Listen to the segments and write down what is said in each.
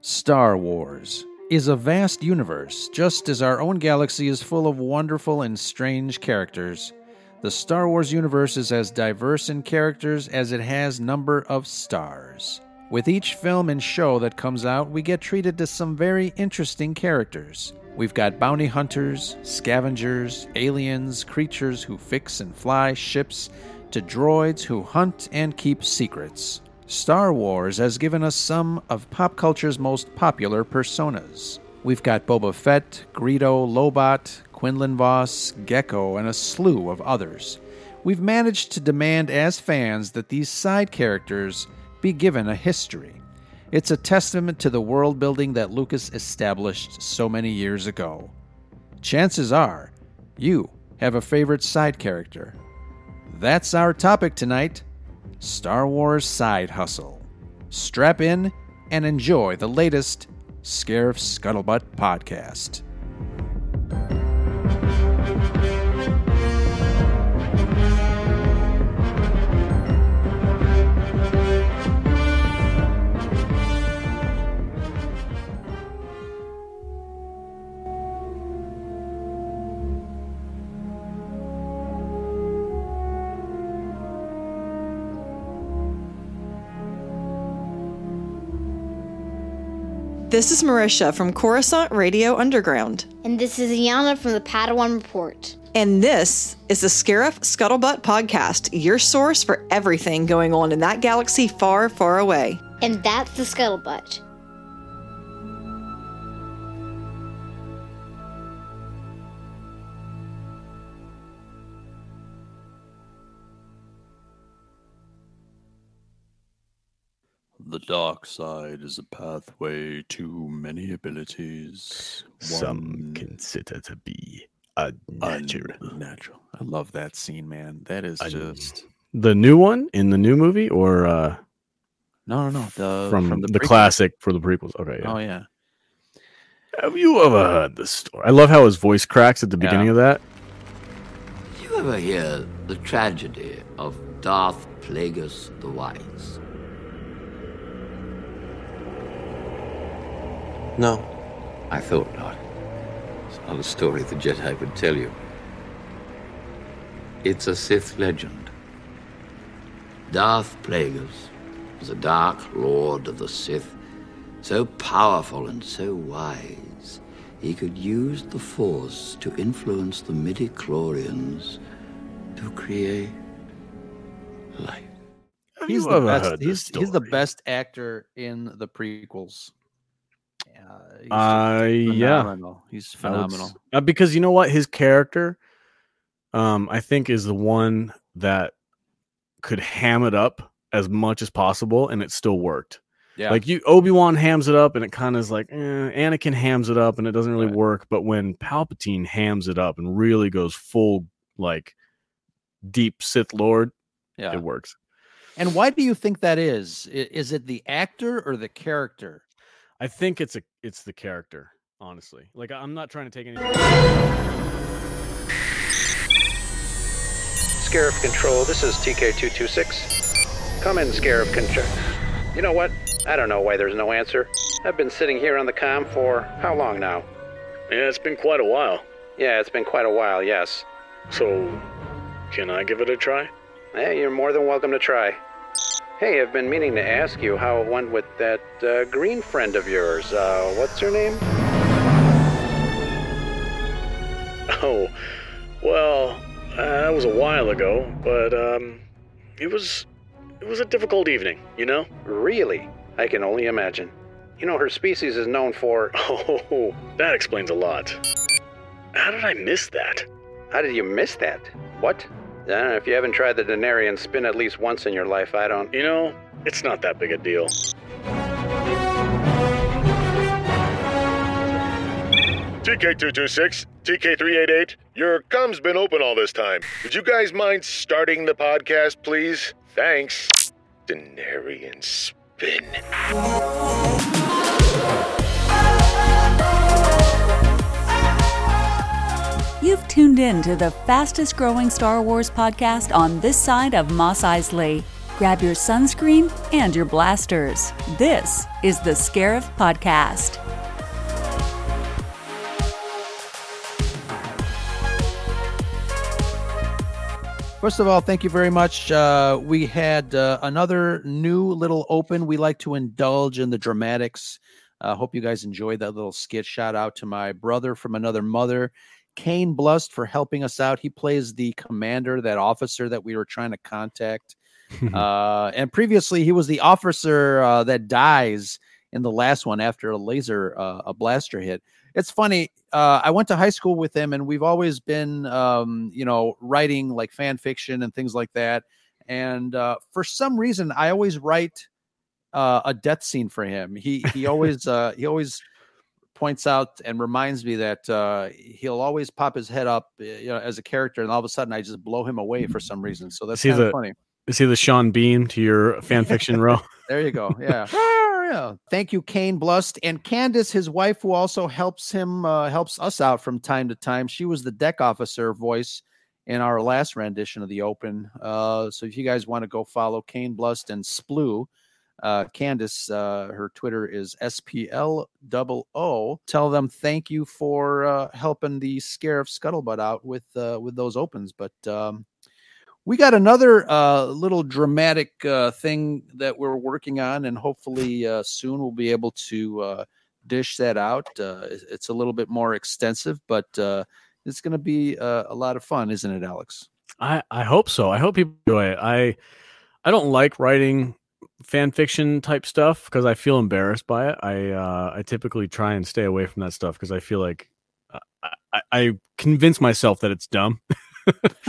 Star Wars is a vast universe, just as our own galaxy is full of wonderful and strange characters. The Star Wars universe is as diverse in characters as it has number of stars. With each film and show that comes out, we get treated to some very interesting characters. We've got bounty hunters, scavengers, aliens, creatures who fix and fly ships, to droids who hunt and keep secrets. Star Wars has given us some of pop culture's most popular personas. We've got Boba Fett, Greedo, Lobot, Quinlan Vos, Gecko, and a slew of others. We've managed to demand as fans that these side characters be given a history. It's a testament to the world building that Lucas established so many years ago. Chances are, you have a favorite side character. That's our topic tonight Star Wars Side Hustle. Strap in and enjoy the latest Scarif Scuttlebutt podcast. This is Marisha from Coruscant Radio Underground. And this is Iana from the Padawan Report. And this is the Scarif Scuttlebutt Podcast, your source for everything going on in that galaxy far, far away. And that's the Scuttlebutt. The dark side is a pathway to many abilities. Some consider to be unnatural. Unnatural. I love that scene, man. That is Un- just The new one in the new movie, or uh, no, no, no. The from, the, prequel. classic for the prequels? Okay. Yeah. Oh yeah. Have you ever heard the story? I love how his voice cracks at the Yeah. beginning of that. Did you ever hear the tragedy of Darth Plagueis the Wise? No. I thought not. It's not a story the Jedi would tell you. It's a Sith legend. Darth Plagueis was a dark lord of the Sith, so powerful and so wise, he could use the Force to influence the midi-chlorians to create life. He's the best. He's he's the best actor in the prequels. Uh, he's Uh, yeah. He's I would phenomenal. Uh, because you know what, his character, um, I think is the one that could ham it up as much as possible, and it still worked. Yeah. Like you, Obi Wan hams it up, and it kind of is like eh, Anakin hams it up, and it doesn't really Right. work. But when Palpatine hams it up and really goes full like deep Sith Lord, yeah. it works. And why do you think that is? Is it the actor or the character? I think it's a it's the character, honestly. Like I'm not trying to take any. Scarif Control, this is TK226. Come in, Scarif Control. You know what? I don't know why there's no answer. I've been sitting here on the com for how long now? Yeah, it's been quite a while. Yeah, it's been quite a while, yes. So, can I give it a try? Hey, you're more than welcome to try. Hey, I've been meaning to ask you how it went with that uh, green friend of yours. Uh, what's her name? Oh, well, uh, that was a while ago, but um, it was it was a difficult evening, you know. Really? I can only imagine. You know, her species is known for. Oh, that explains a lot. How did I miss that? How did you miss that? What? Uh, if you haven't tried the Denarian spin at least once in your life, I don't. You know, it's not that big a deal. TK226, TK388, your com's been open all this time. Would you guys mind starting the podcast, please? Thanks. Denarian spin. You've tuned in to the fastest growing Star Wars podcast on this side of Mos Eisley. Grab your sunscreen and your blasters. This is the Scarif Podcast. First of all, thank you very much. Uh, we had uh, another new little open. We like to indulge in the dramatics. I uh, hope you guys enjoyed that little skit. Shout out to my brother from another mother, Kane Blust, for helping us out. He plays the commander, that officer that we were trying to contact. uh, and previously, he was the officer uh, that dies in the last one after a laser, uh, a blaster hit. It's funny. Uh, I went to high school with him, and we've always been, um, you know, writing like fan fiction and things like that. And uh, for some reason, I always write uh, a death scene for him. He he always uh, he always points out and reminds me that uh, he'll always pop his head up you know, as a character, and all of a sudden I just blow him away for some reason. So that's kind of funny. Is he the Sean Bean to your fan fiction row? there you go. Yeah. Thank you, Kane Blust and Candace, his wife, who also helps him uh, helps us out from time to time. She was the deck officer voice in our last rendition of the Open. Uh, so if you guys want to go follow Kane Blust and Sploo, uh, Candace, uh, her Twitter is SPL O. Tell them thank you for uh, helping the Scarif Scuttlebutt out with uh, with those opens. But um, we got another uh, little dramatic uh, thing that we're working on, and hopefully soon we'll be able to dish that out. It's a little bit more extensive, but it's going to be a lot of fun, isn't it, Alex? I, I hope so. I hope people enjoy it. I I don't like writing fan fiction type stuff because I feel embarrassed by it. I uh, I typically try and stay away from that stuff because I feel like I, I convince myself that it's dumb.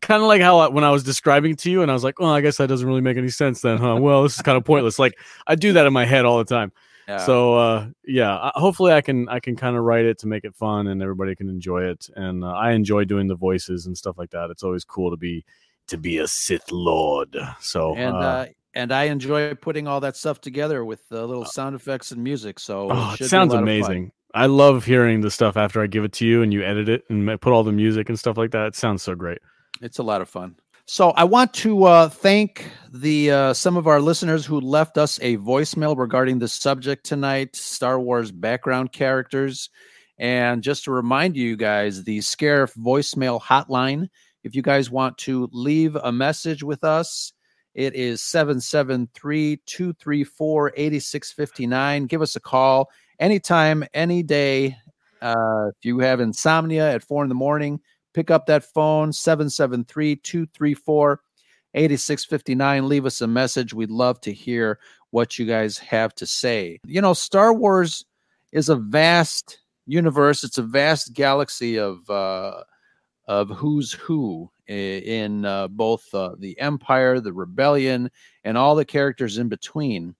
kind of like how I, when I was describing to you, and I was like, "Well, I guess that doesn't really make any sense then, huh?" Well, this is kind of pointless. Like I do that in my head all the time. Yeah. So uh, yeah, hopefully I can I can kind of write it to make it fun and everybody can enjoy it. And uh, I enjoy doing the voices and stuff like that. It's always cool to be to be a Sith Lord. So and uh, uh and I enjoy putting all that stuff together with the little uh, sound effects and music. So oh, it, it sounds amazing. I love hearing the stuff after I give it to you and you edit it and put all the music and stuff like that. It sounds so great. It's a lot of fun. So I want to uh, thank the uh, some of our listeners who left us a voicemail regarding the subject tonight, Star Wars background characters, and just to remind you guys, the Scarif voicemail hotline. If you guys want to leave a message with us, it is 773 234 8659. Give us a call anytime, any day. Uh, if you have insomnia at four in the morning, pick up that phone 773 234 8659. Leave us a message. We'd love to hear what you guys have to say. You know, Star Wars is a vast universe, it's a vast galaxy of, uh, of who's who in uh, both uh, the Empire, the Rebellion, and all the characters in between.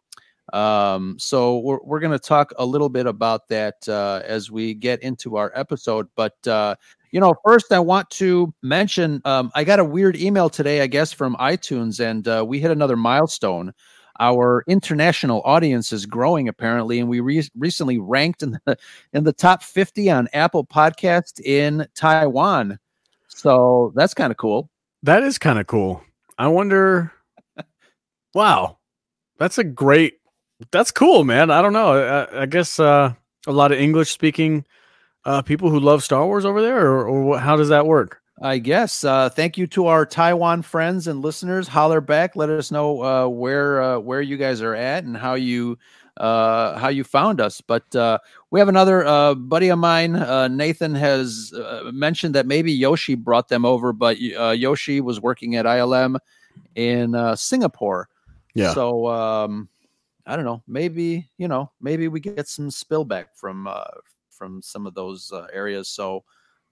Um, so we're, we're going to talk a little bit about that uh, as we get into our episode. But, uh, you know, first I want to mention um, I got a weird email today, I guess, from iTunes, and uh, we hit another milestone. Our international audience is growing apparently, and we re- recently ranked in the in the top 50 on Apple Podcast in Taiwan. So that's kind of cool. That is kind of cool. I wonder. wow, that's a great that's cool, man. I don't know. I, I guess uh, a lot of English speaking uh, people who love Star Wars over there, or, or how does that work? I guess. Uh, thank you to our Taiwan friends and listeners. Holler back. Let us know uh, where uh, where you guys are at and how you uh, how you found us. But uh, we have another uh, buddy of mine, uh, Nathan, has uh, mentioned that maybe Yoshi brought them over, but uh, Yoshi was working at ILM in uh, Singapore. Yeah. So um, I don't know. Maybe you know, maybe we get some spillback from uh, from some of those uh, areas. So,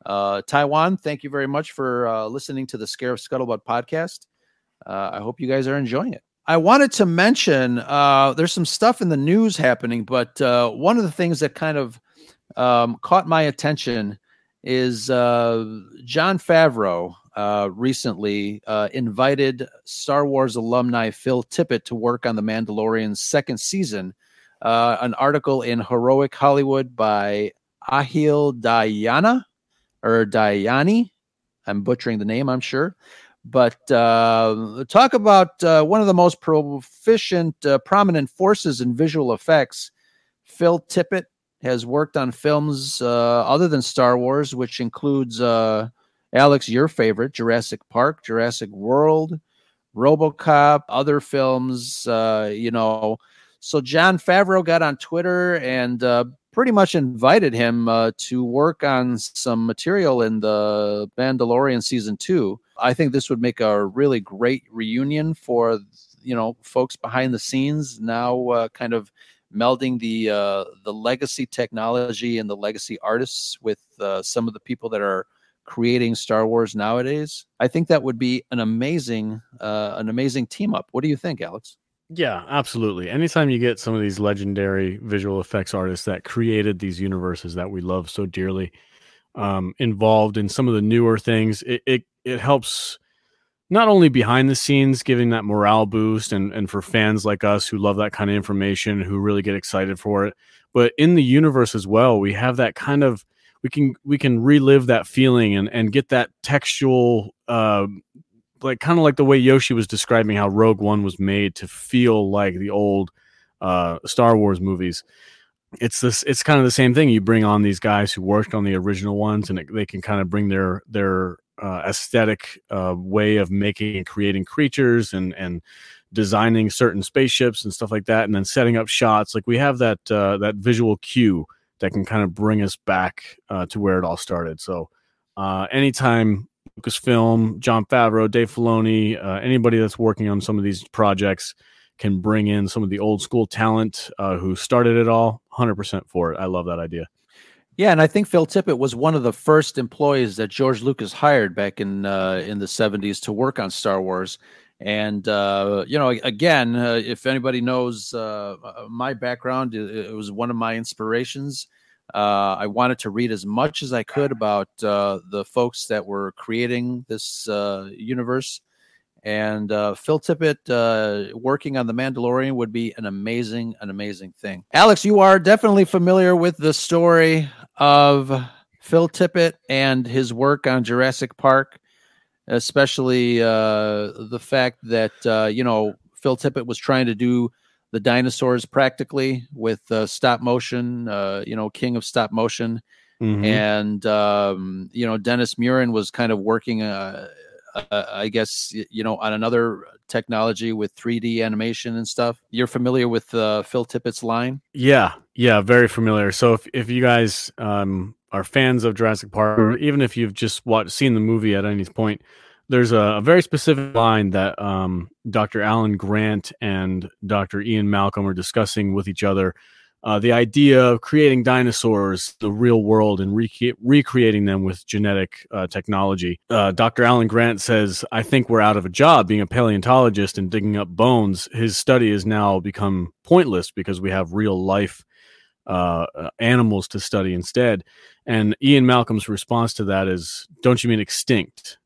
uh, Taiwan, thank you very much for uh, listening to the Scarif Scuttlebutt podcast. Uh, I hope you guys are enjoying it. I wanted to mention uh, there's some stuff in the news happening, but uh, one of the things that kind of um, caught my attention is uh, Jon Favreau uh, recently uh, invited Star Wars alumni Phil Tippett to work on The Mandalorian's second season. Uh, an article in Heroic Hollywood by Ahil Dayana or Dayani. I'm butchering the name, I'm sure. But uh, talk about uh, one of the most proficient, uh, prominent forces in visual effects. Phil Tippett has worked on films uh, other than Star Wars, which includes uh, Alex, your favorite, Jurassic Park, Jurassic World, RoboCop, other films. Uh, you know, so Jon Favreau got on Twitter and pretty much invited him to work on some material in the Mandalorian season two. I think this would make a really great reunion for you know folks behind the scenes now, uh, kind of melding the uh, the legacy technology and the legacy artists with uh, some of the people that are creating Star Wars nowadays. I think that would be an amazing uh, an amazing team up. What do you think, Alex? Yeah, absolutely. Anytime you get some of these legendary visual effects artists that created these universes that we love so dearly um, involved in some of the newer things, it, it it helps not only behind the scenes, giving that morale boost, and and for fans like us who love that kind of information, who really get excited for it, but in the universe as well, we have that kind of we can we can relive that feeling and and get that textual uh, like kind of like the way Yoshi was describing how Rogue One was made to feel like the old uh, Star Wars movies. It's this. It's kind of the same thing. You bring on these guys who worked on the original ones, and it, they can kind of bring their their uh, aesthetic uh, way of making and creating creatures and and designing certain spaceships and stuff like that, and then setting up shots. Like we have that uh, that visual cue that can kind of bring us back uh, to where it all started. So uh, anytime Lucasfilm, Jon Favreau, Dave Filoni, uh, anybody that's working on some of these projects can bring in some of the old school talent who started it all. 100% for it. I love that idea. Yeah, and I think Phil Tippett was one of the first employees that George Lucas hired back in uh, in the 70s to work on Star Wars. And uh, you know, again, uh, if anybody knows uh, uh, my background, it, it was one of my inspirations. Uh, I wanted to read as much as I could about the folks that were creating this universe. And uh, Phil Tippett uh, working on The Mandalorian would be an amazing, an amazing thing. Alex, you are definitely familiar with the story of Phil Tippett and his work on Jurassic Park, especially uh, the fact that, you know, Phil Tippett was trying to do the dinosaurs practically with uh, stop motion, uh, you know, king of stop motion. Mm-hmm. And, um, you know, Dennis Muren was kind of working, uh, uh I guess, you know, on another technology with 3D animation and stuff. You're familiar with uh, Phil Tippett's line? Yeah. Yeah. Very familiar. So if, if you guys um, are fans of Jurassic Park, or even if you've just watched, seen the movie at any point, there's a, a, very specific line that um, Dr. Alan Grant and Dr. Ian Malcolm are discussing with each other. Uh, the idea of creating dinosaurs, the real world, and rec- recreating them with genetic uh, technology. Uh, Dr. Alan Grant says, I think we're out of a job being a paleontologist and digging up bones. His study has now become pointless because we have real life uh, uh, animals to study instead. And Ian Malcolm's response to that is, Don't you mean extinct?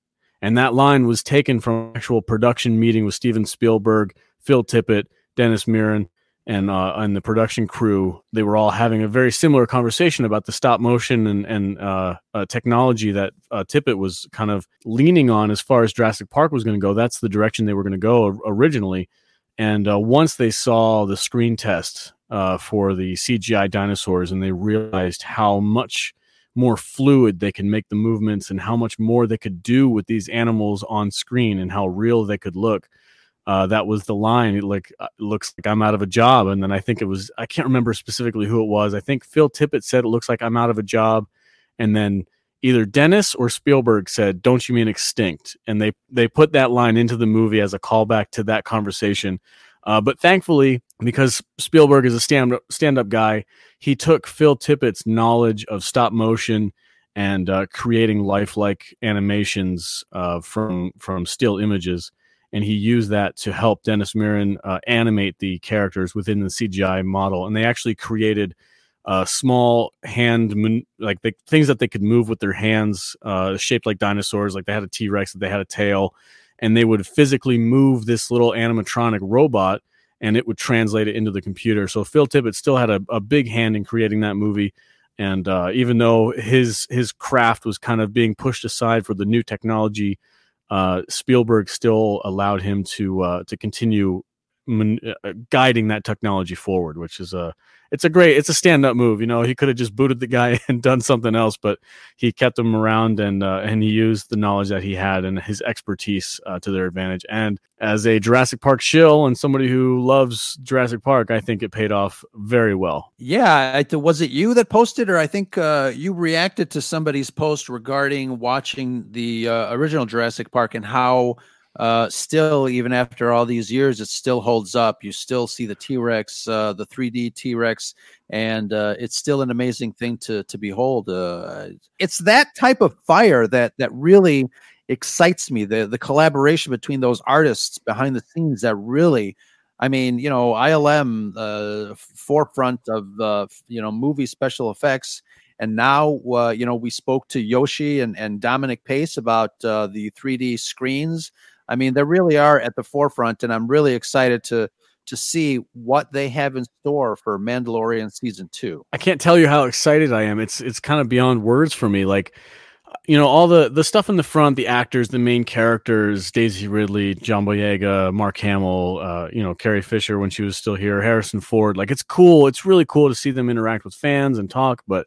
And that line was taken from actual production meeting with Steven Spielberg, Phil Tippett, Dennis Muren, and uh, and the production crew. They were all having a very similar conversation about the stop motion and and uh, uh, technology that uh, Tippett was kind of leaning on as far as Jurassic Park was going to go. That's the direction they were going to go originally. And uh, once they saw the screen test uh, for the CGI dinosaurs, and they realized how much more fluid they can make the movements and how much more they could do with these animals on screen and how real they could look. Uh, that was the line. It like uh, looks like I'm out of a job, and then I think it was I can't remember specifically who it was. I think Phil Tippett said it looks like I'm out of a job, and then either Dennis or Spielberg said, "Don't you mean extinct?" And they they put that line into the movie as a callback to that conversation. Uh, but thankfully, because Spielberg is a stand stand up guy, he took Phil Tippett's knowledge of stop motion and uh, creating lifelike animations uh, from from still images, and he used that to help Dennis Muren uh, animate the characters within the CGI model. And they actually created uh, small hand like the things that they could move with their hands, uh, shaped like dinosaurs. Like they had a T Rex, that they had a tail, and they would physically move this little animatronic robot and it would translate it into the computer. So Phil Tippett still had a, a big hand in creating that movie. And uh, even though his his craft was kind of being pushed aside for the new technology, Spielberg still allowed him to uh, to continue man- uh, guiding that technology forward, which is a it's a great it's a stand up move. You know, he could have just booted the guy and done something else, but he kept him around and uh, and he used the knowledge that he had and his expertise uh, to their advantage. And as a Jurassic Park shill and somebody who loves Jurassic Park, I think it paid off very well. Yeah, I, was it you that posted, or I think uh, you reacted to somebody's post regarding watching the uh, original Jurassic Park and how uh, still, even after all these years, it still holds up. You still see the T Rex, uh, the 3D T Rex, and uh, it's still an amazing thing to to behold. Uh, it's that type of fire that that really excites me. The the collaboration between those artists behind the scenes that really. I mean, you know, ILM, uh, forefront of uh, you know movie special effects, and now uh, you know we spoke to Yoshi and, and Dominic Pace about the 3D screens I mean, they really are at the forefront, and I'm really excited to to see what they have in store for Mandalorian season two. I can't tell you how excited I am. It's it's kind of beyond words for me. Like, you know, all the the stuff in the front, the actors, the main characters, Daisy Ridley, John Boyega, Mark Hamill, uh, you know, Carrie Fisher when she was still here, Harrison Ford. Like, it's cool. It's really cool to see them interact with fans and talk. But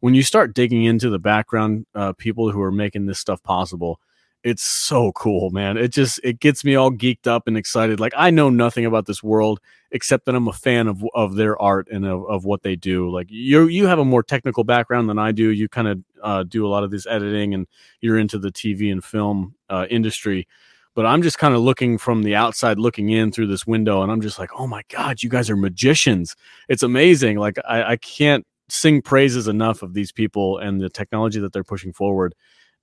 when you start digging into the background, uh, people who are making this stuff possible it's so cool, man. It just it gets me all geeked up and excited. Like I know nothing about this world except that I'm a fan of of their art and of, of what they do. Like you you have a more technical background than I do. You kind of uh, do a lot of this editing and you're into the TV and film uh, industry. But I'm just kind of looking from the outside, looking in through this window, and I'm just like, oh my god, you guys are magicians! It's amazing. Like I, I can't sing praises enough of these people and the technology that they're pushing forward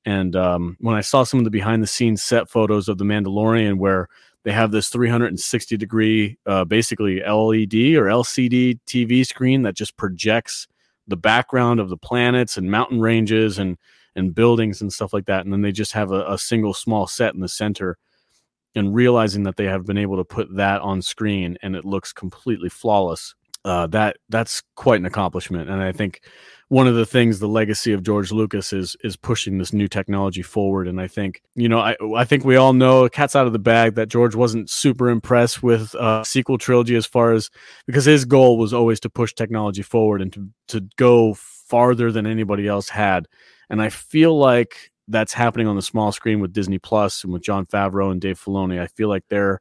and um, when I saw some of the behind the scenes set photos of the Mandalorian, where they have this 360 degree, uh, basically LED or LCD TV screen that just projects the background of the planets and mountain ranges and and buildings and stuff like that, and then they just have a, a single small set in the center. And realizing that they have been able to put that on screen and it looks completely flawless, uh, that that's quite an accomplishment. And I think one of the things the legacy of George Lucas is is pushing this new technology forward. And I think you know I I think we all know cat's out of the bag that George wasn't super impressed with uh, sequel trilogy as far as because his goal was always to push technology forward and to to go farther than anybody else had. And I feel like that's happening on the small screen with Disney Plus and with Jon Favreau and Dave Filoni. I feel like they're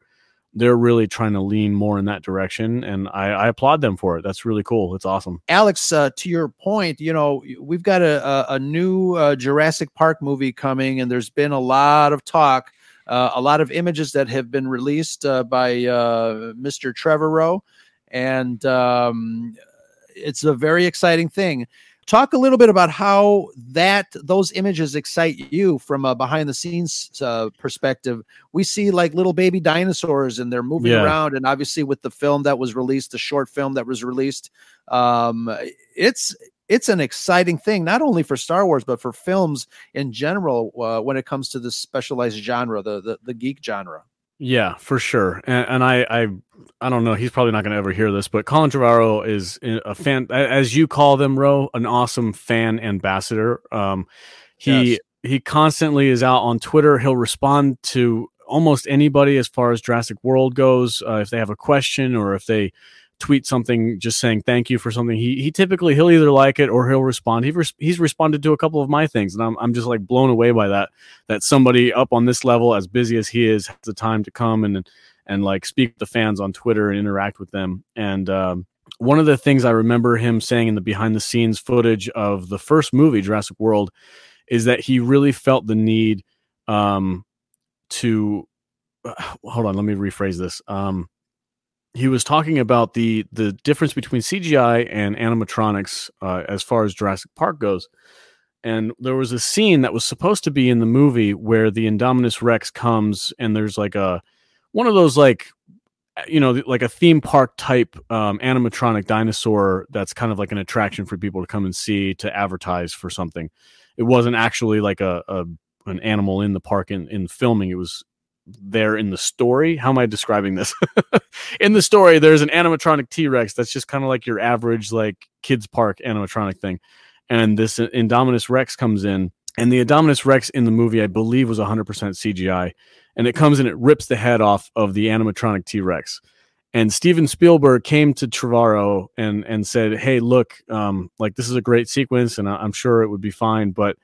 they're really trying to lean more in that direction and I, I applaud them for it. That's really cool. It's awesome. Alex uh, to your point you know we've got a, a, a new uh, jurassic park movie coming and there's been a lot of talk uh, a lot of images that have been released uh, by uh, mr trevorrow and um, it's a very exciting thing talk a little bit about how that those images excite you from a behind the scenes uh, perspective we see like little baby dinosaurs and they're moving yeah. around and obviously with the film that was released the short film that was released um, it's it's an exciting thing not only for star wars but for films in general uh, when it comes to this specialized genre the, the the geek genre yeah, for sure. And, and I, I, I don't know. He's probably not going to ever hear this, but Colin Trevorrow is a fan, as you call them, Ro, an awesome fan ambassador. Um, he yes. he constantly is out on Twitter. He'll respond to almost anybody as far as Jurassic World goes. Uh, if they have a question or if they tweet something just saying thank you for something, he he typically he'll either like it or he'll respond. He res- he's responded to a couple of my things, and I'm I'm just like blown away by that. That somebody up on this level, as busy as he is, has the time to come and and like speak to the fans on Twitter and interact with them. And um, one of the things I remember him saying in the behind the scenes footage of the first movie, Jurassic World, is that he really felt the need um, to uh, hold on. Let me rephrase this. Um, he was talking about the the difference between CGI and animatronics uh, as far as Jurassic Park goes. And there was a scene that was supposed to be in the movie where the Indominus Rex comes and there's like a one of those like you know like a theme park type um, animatronic dinosaur that's kind of like an attraction for people to come and see to advertise for something. It wasn't actually like a, a an animal in the park in, in filming. It was there in the story. How am I describing this? in the story, there's an animatronic T Rex that's just kind of like your average like kids park animatronic thing, and this Indominus Rex comes in, and the Indominus Rex in the movie, I believe, was 100% CGI, and it comes and it rips the head off of the animatronic T Rex. And Steven Spielberg came to Trevorrow and and said, "Hey, look, um, like this is a great sequence, and I'm sure it would be fine, but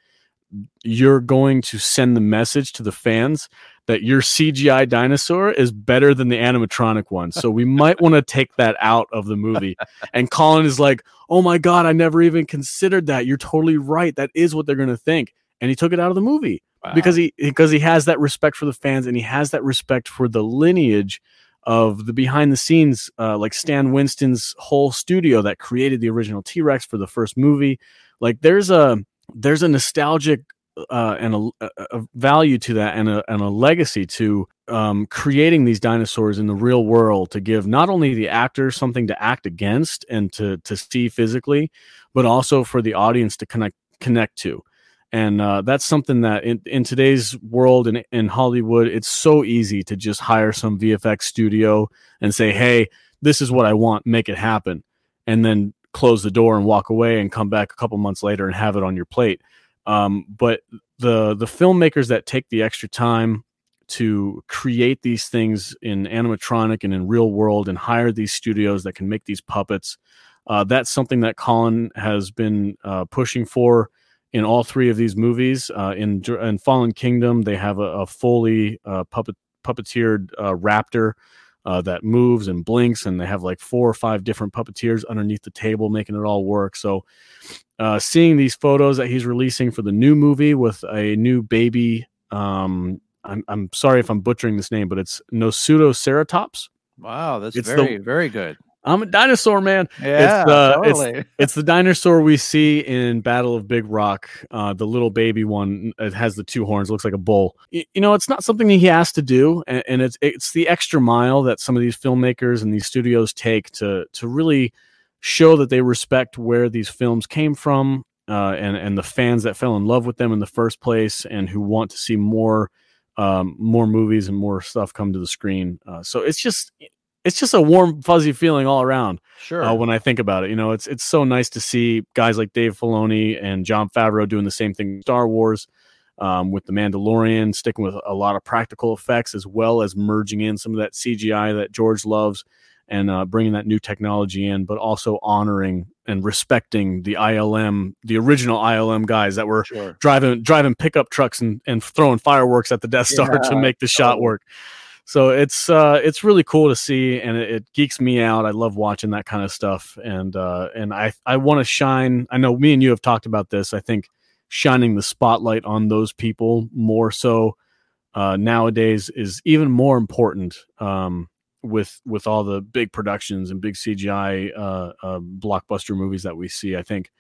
you're going to send the message to the fans that your CGI dinosaur is better than the animatronic one. So we might want to take that out of the movie. And Colin is like, "Oh my god, I never even considered that. You're totally right. That is what they're going to think." And he took it out of the movie wow. because he because he has that respect for the fans and he has that respect for the lineage of the behind the scenes, uh, like Stan Winston's whole studio that created the original T Rex for the first movie. Like there's a there's a nostalgic uh, and a, a, value to that and a, and a legacy to um, creating these dinosaurs in the real world to give not only the actors something to act against and to to see physically, but also for the audience to connect connect to. And uh, that's something that in, in today's world and in Hollywood, it's so easy to just hire some VFX studio and say, "Hey, this is what I want, make it happen," and then close the door and walk away and come back a couple months later and have it on your plate. Um, but the the filmmakers that take the extra time to create these things in animatronic and in real world and hire these studios that can make these puppets, uh, that's something that Colin has been uh, pushing for in all three of these movies. Uh, in in Fallen Kingdom, they have a, a fully uh, puppet puppeteered uh, raptor uh, that moves and blinks, and they have like four or five different puppeteers underneath the table making it all work. So, uh, seeing these photos that he's releasing for the new movie with a new baby, um, I'm I'm sorry if I'm butchering this name, but it's Nasutoceratops. Wow, that's it's very the, very good. I'm a dinosaur man. Yeah, it's, uh, totally. it's, it's, the dinosaur we see in Battle of Big Rock. Uh, the little baby one. It has the two horns. Looks like a bull. You, you know, it's not something he has to do, and, and, it's it's the extra mile that some of these filmmakers and these studios take to to really show that they respect where these films came from, uh, and and the fans that fell in love with them in the first place, and who want to see more. Um, more movies and more stuff come to the screen. Uh, so it's just it's just a warm, fuzzy feeling all around. Sure. Uh, when I think about it, you know, it's it's so nice to see guys like Dave Filoni and Jon Favreau doing the same thing. Star Wars, um, with the Mandalorian, sticking with a lot of practical effects as well as merging in some of that CGI that George loves and uh, bringing that new technology in, but also honoring and respecting the ILM, the original ILM guys that were sure. driving driving pickup trucks and, and throwing fireworks at the Death Star yeah, to make the shot work so it's uh, it's really cool to see, and it, it, geeks me out. I love watching that kind of stuff, and uh, and I I want to shine. I know me and you have talked about this. I think shining the spotlight on those people more so uh, nowadays is even more important um, with with all the big productions and big CGI uh, uh, blockbuster movies that we see. I think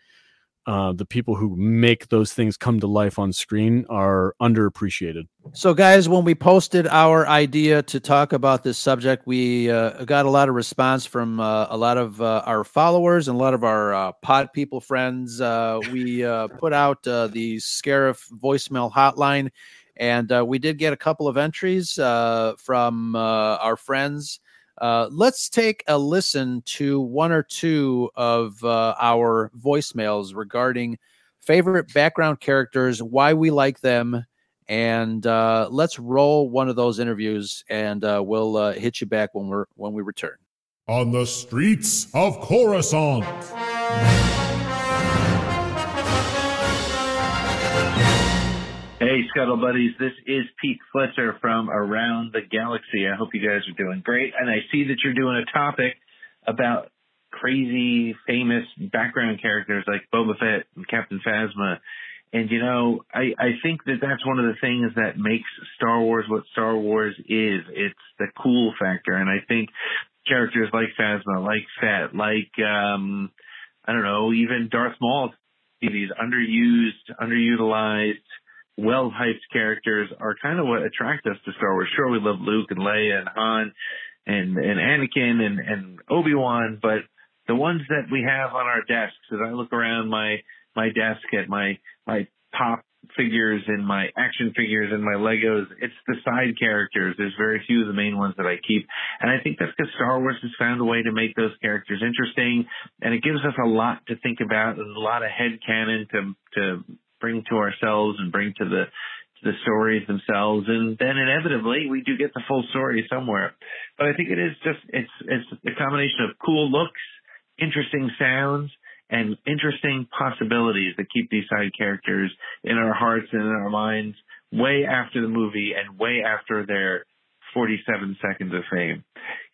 uh, the people who make those things come to life on screen are underappreciated. So, guys, when we posted our idea to talk about this subject, we uh, got a lot of response from uh, a lot of uh, our followers and a lot of our uh, pod people friends. Uh, we put out the Scarif voicemail hotline, and we did get a couple of entries from our friends. Uh, let's take a listen to one or two of uh, our voicemails regarding favorite background characters, why we like them, and uh, let's roll one of those interviews, and uh, we'll uh, hit you back when we're when we return. On the streets of Coruscant. Hey, Scuttle Buddies. This is Pete Fletcher from Around the Galaxy. I hope you guys are doing great. And I see that you're doing a topic about crazy, famous background characters like Boba Fett and Captain Phasma. And, you know, I, I think that that's one of the things that makes Star Wars what Star Wars is. It's the cool factor. And I think characters like Phasma, like Fett, like, um, I don't know, even Darth Maul, these underused, underutilized, well hyped characters are kind of what attract us to Star Wars. Sure, we love Luke and Leia and Han and and Anakin and and Obi Wan, but the ones that we have on our desks, as I look around my my desk at my my pop figures and my action figures and my Legos. It's the side characters. There's very few of the main ones that I keep. And I think that's because Star Wars has found a way to make those characters interesting and it gives us a lot to think about and a lot of head canon to, to bring to ourselves and bring to the, to the stories themselves. And then inevitably we do get the full story somewhere. But I think it is just, it's, it's a combination of cool looks, interesting sounds, and interesting possibilities that keep these side characters in our hearts and in our minds way after the movie and way after their 47 seconds of fame.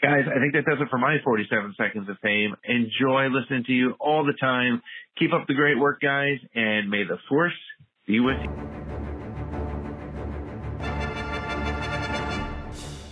Guys, I think that does it for my 47 seconds of fame. Enjoy listening to you all the time. Keep up the great work, guys, and may the force be with you.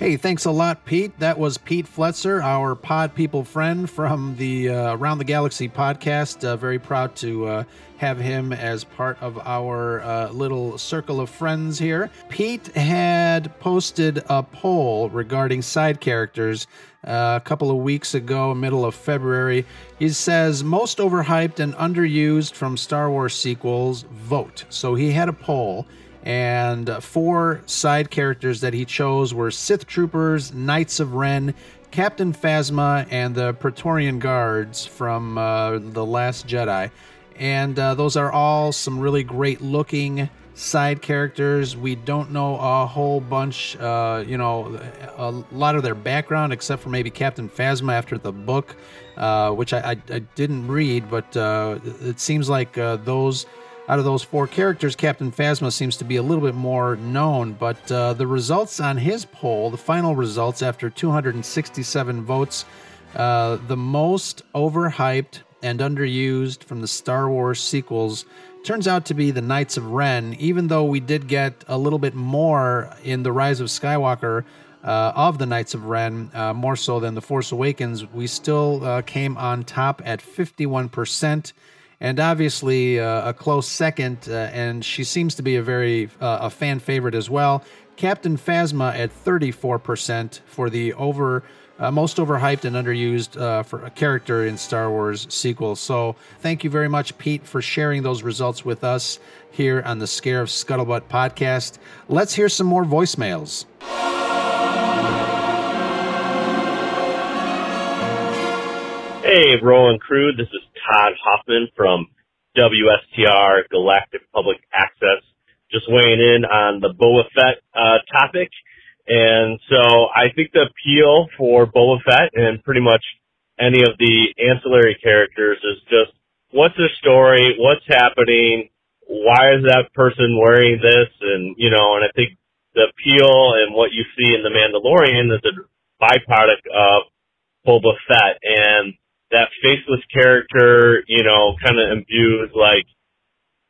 Hey, thanks a lot, Pete. That was Pete Fletcher, our Pod People friend from the uh, Around the Galaxy podcast. Uh, very proud to uh, have him as part of our uh, little circle of friends here. Pete had posted a poll regarding side characters uh, a couple of weeks ago, middle of February. He says, most overhyped and underused from Star Wars sequels, vote. So he had a poll and four side characters that he chose were Sith Troopers, Knights of Ren, Captain Phasma, and the Praetorian Guards from uh, The Last Jedi. And uh, those are all some really great looking side characters. We don't know a whole bunch, uh, you know, a lot of their background, except for maybe Captain Phasma after the book, uh, which I, I, I, didn't read, but uh, it seems like uh, those out of those four characters, Captain Phasma seems to be a little bit more known, but uh, the results on his poll, the final results after 267 votes, uh, the most overhyped and underused from the Star Wars sequels turns out to be the Knights of Ren, even though we did get a little bit more in The Rise of Skywalker. Uh, of the Knights of Ren, uh, more so than The Force Awakens, we still uh, came on top at 51% and obviously uh, a close second, uh, and she seems to be a very uh, a fan favorite as well. Captain Phasma at 34% for the over uh, most overhyped and underused uh, for a character in Star Wars sequels. So thank you very much, Pete, for sharing those results with us here on the Scarif Scuttlebutt podcast. Let's hear some more voicemails. Hey, Roland Crew. This is Todd Hoffman from WSTR Galactic Public Access. Just weighing in on the Boba Fett uh, topic. And so I think the appeal for Boba Fett and pretty much any of the ancillary characters is just what's their story, what's happening, why is that person wearing this, and you know, and I think the appeal and what you see in the Mandalorian is a byproduct of Boba Fett, and that faceless character, you know, kind of imbues like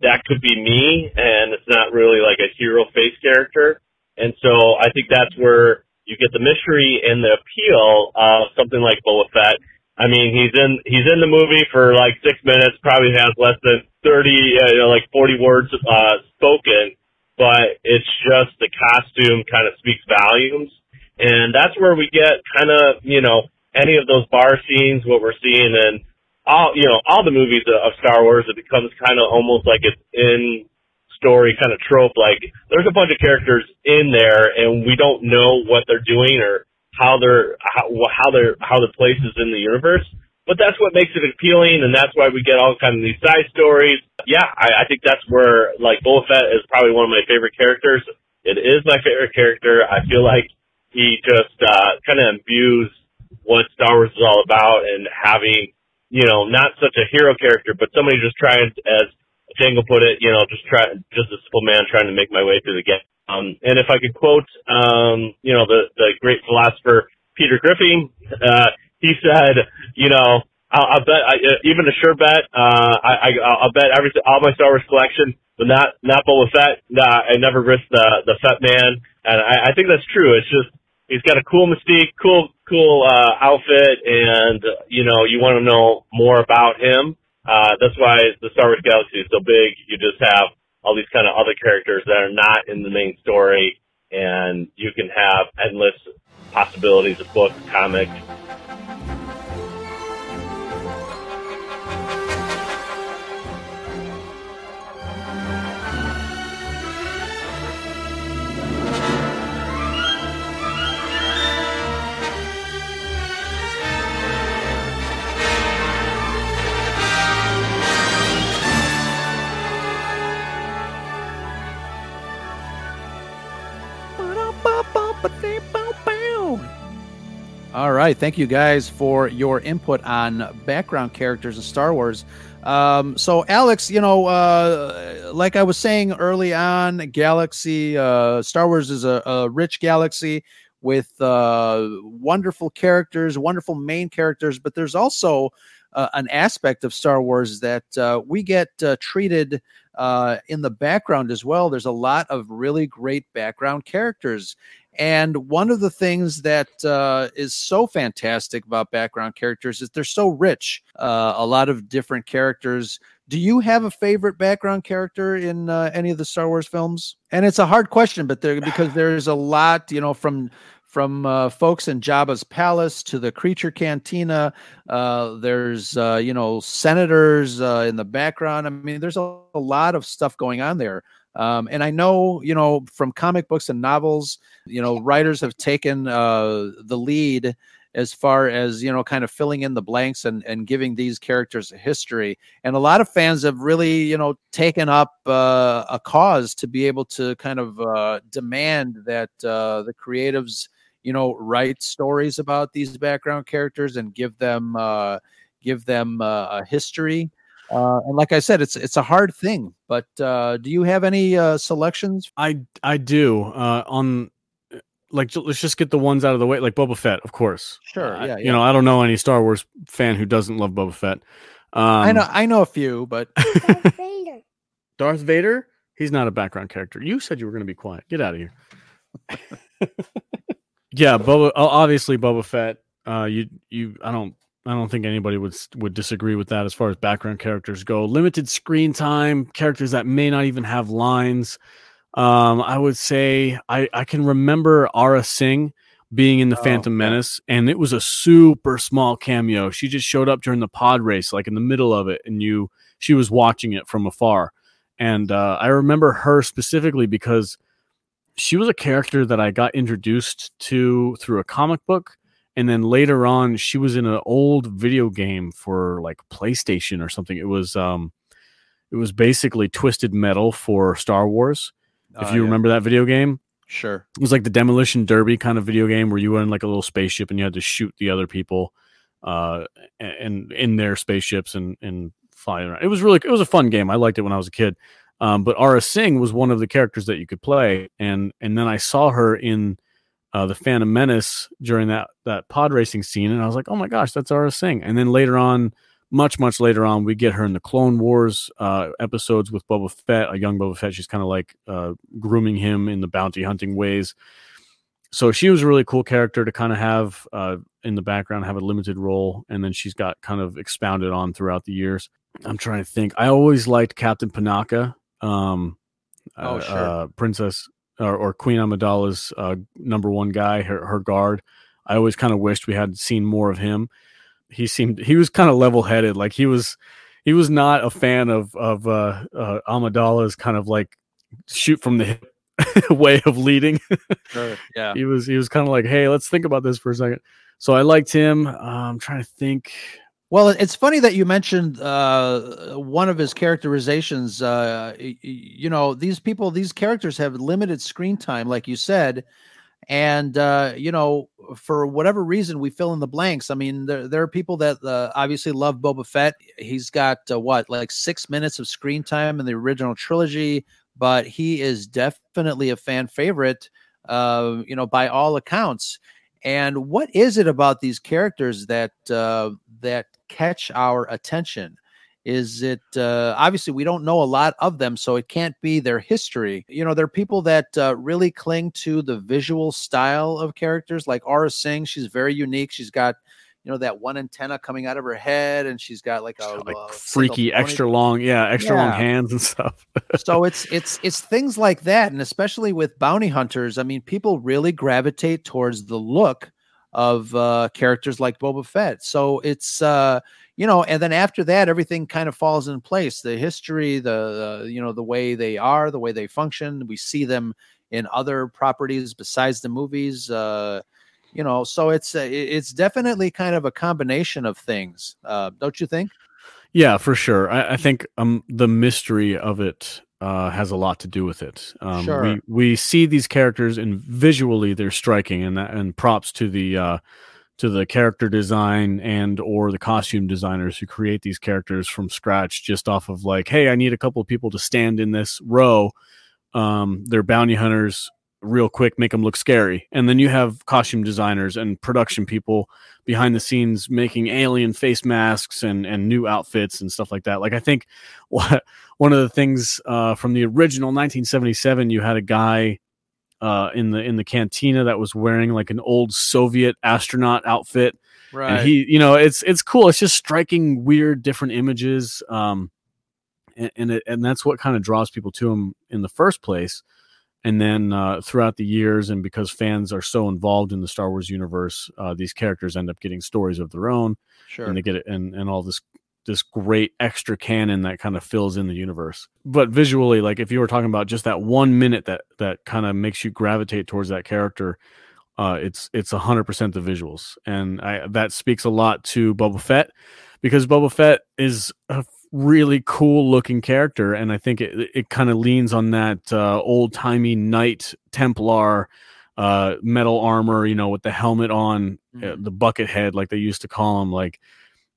that could be me, and it's not really like a hero face character. And so I think that's where you get the mystery and the appeal of something like Boba Fett. I mean, he's in he's in the movie for like six minutes, probably has less than thirty, uh, you know, like forty words uh, spoken, but it's just the costume kind of speaks volumes, and that's where we get kind of you know any of those bar scenes, what we're seeing in all, you know, all the movies of Star Wars, it becomes kind of almost like it's in story kind of trope. Like there's a bunch of characters in there and we don't know what they're doing or how they're, how, how they're, how their place is in the universe. But that's what makes it appealing and that's why we get all kind of these side stories. Yeah, I, I think that's where like Boba Fett is probably one of my favorite characters. It is my favorite character. I feel like he just, uh, kind of imbues what Star Wars is all about and having, you know, not such a hero character, but somebody just trying, as Jango put it, you know, just try, just a simple man trying to make my way through the game. Um, and if I could quote, um, you know, the, the great philosopher Peter Griffin, uh, he said, you know, I'll, I'll bet, I, uh, even a sure bet, uh, I, I, I'll bet every, all my Star Wars collection, but not, not Boba Fett. Nah, I never risked the, the Fett man. And I, I think that's true. It's just, he's got a cool mystique, cool, cool uh, outfit, and you know you want to know more about him. Uh, that's why the Star Wars Galaxy is so big. You just have all these kind of other characters that are not in the main story, and you can have endless possibilities of books, comics, right. Thank you guys for your input on background characters in Star Wars. Um, so, Alex, you know, uh, like I was saying early on, Galaxy, uh, Star Wars is a, a rich galaxy with uh, wonderful characters, wonderful main characters, but there's also uh, an aspect of Star Wars that uh, we get uh, treated uh, in the background as well. There's a lot of really great background characters. And one of the things that uh, is so fantastic about background characters is they're so rich. Uh, a lot of different characters. Do you have a favorite background character in uh, any of the Star Wars films? And it's a hard question, but there because there's a lot, you know, from from uh, folks in Jabba's palace to the creature cantina. Uh, there's uh, you know senators uh, in the background. I mean, there's a, a lot of stuff going on there. Um, and I know, you know, from comic books and novels, you know, writers have taken uh, the lead as far as you know kind of filling in the blanks and and giving these characters a history. And a lot of fans have really you know taken up uh, a cause to be able to kind of uh, demand that uh, the creatives you know write stories about these background characters and give them uh, give them uh, a history uh, and like I said, it's it's a hard thing. But uh, do you have any uh, selections? I I do uh, on like let's just get the ones out of the way. Like Boba Fett, of course. Sure. Uh, yeah, You know, I don't know any Star Wars fan who doesn't love Boba Fett. Um, I know I know a few, but Darth Vader. He's not a background character. You said you were going to be quiet. Get out of here. yeah, Boba. Obviously, Boba Fett. Uh, you you. I don't. I don't think anybody would would disagree with that as far as background characters go. Limited screen time, characters that may not even have lines. Um, I would say I I can remember Aurra Sing being in the Oh, Phantom. Menace, and it was a super small cameo. She just showed up during the pod race, like in the middle of it, and you she was watching it from afar. And uh, I remember her specifically because she was a character that I got introduced to through a comic book. And then later on, she was in an old video game for like PlayStation or something. It was um, it was basically Twisted Metal for Star Wars. If Oh, you yeah. remember that video game, Sure. it was like the demolition derby kind of video game where you were in like a little spaceship and you had to shoot the other people uh and in their spaceships and and fly around. It was really it was a fun game. I liked it when I was a kid. Um, but Aurra Sing was one of the characters that you could play, and and then I saw her in uh, the Phantom Menace during that that pod racing scene, and I was like, oh my gosh, that's Aurra Sing. And then later on, much much later on, we get her in the Clone Wars uh, episodes with Boba Fett, a young Boba Fett. She's kind of like uh, grooming him in the bounty hunting ways. So she was a really cool character to kind of have uh, in the background, have a limited role, and then she's got kind of expounded on throughout the years. I'm trying to think. I always liked Captain Panaka, um, Oh, uh, sure. uh, Princess or, or Queen Amidala's uh, number one guy, her, her guard. I always kind of wished we had seen more of him. He seemed he was kind of level headed, like he was he was not a fan of of uh, uh, Amidala's kind of like shoot from the hip way of leading. Sure. Yeah. he was he was kind of like, hey, let's think about this for a second. So I liked him. Uh, I'm trying to think. Well, it's funny that you mentioned uh, one of his characterizations. Uh, you know, these people, these characters have limited screen time, like you said, and uh, you know, for whatever reason, we fill in the blanks. I mean, there there are people that uh, obviously love Boba Fett. He's got uh, what, like six minutes of screen time in the original trilogy, but he is definitely a fan favorite. Uh, you know, by all accounts. And what is it about these characters that uh, that catch our attention? Is it uh, obviously we don't know a lot of them, so it can't be their history. You know, there are people that uh, really cling to the visual style of characters, like Aurra Sing. She's very unique. She's got you know that one antenna coming out of her head, and she's got like a like uh, freaky, extra long, yeah, extra long hands and stuff. so it's it's it's things like that and especially with bounty hunters i mean people really gravitate towards the look of uh characters like boba fett. So it's uh you know and then after that everything kind of falls in place. The history the you know the way they are the way they function we see them in other properties besides the movies uh you know so it's uh, it's definitely kind of a combination of things uh don't you think? Yeah, for sure. I, I think um the mystery of it uh, has a lot to do with it. Um, Sure. We we see these characters and visually they're striking, and that, and props to the uh, to the character design and or the costume designers who create these characters from scratch just off of like hey i need a couple of people to stand in this row um, they're bounty hunters real quick make them look scary. And then you have costume designers and production people behind the scenes making alien face masks and and new outfits and stuff like that. Like i think one of the things uh, from the original 1977 you had a guy uh, in the in the cantina that was wearing like an old soviet astronaut outfit. Right. and he you know it's it's cool. It's just striking weird different images um and and, it, and that's what kind of draws people to him in the first place and then uh, throughout the years and because fans are so involved in the star wars universe uh, these characters end up getting stories of their own Sure. and they get it and, and all this this great extra canon that kind of fills in the universe but visually like if you were talking about just that one minute that that kind of makes you gravitate towards that character uh, it's it's hundred percent the visuals, and I, that speaks a lot to Boba Fett because Boba Fett is a really cool looking character, and I think it it kind of leans on that uh, old timey Knight Templar uh, metal armor, you know, with the helmet on, uh, the bucket head, like they used to call him, like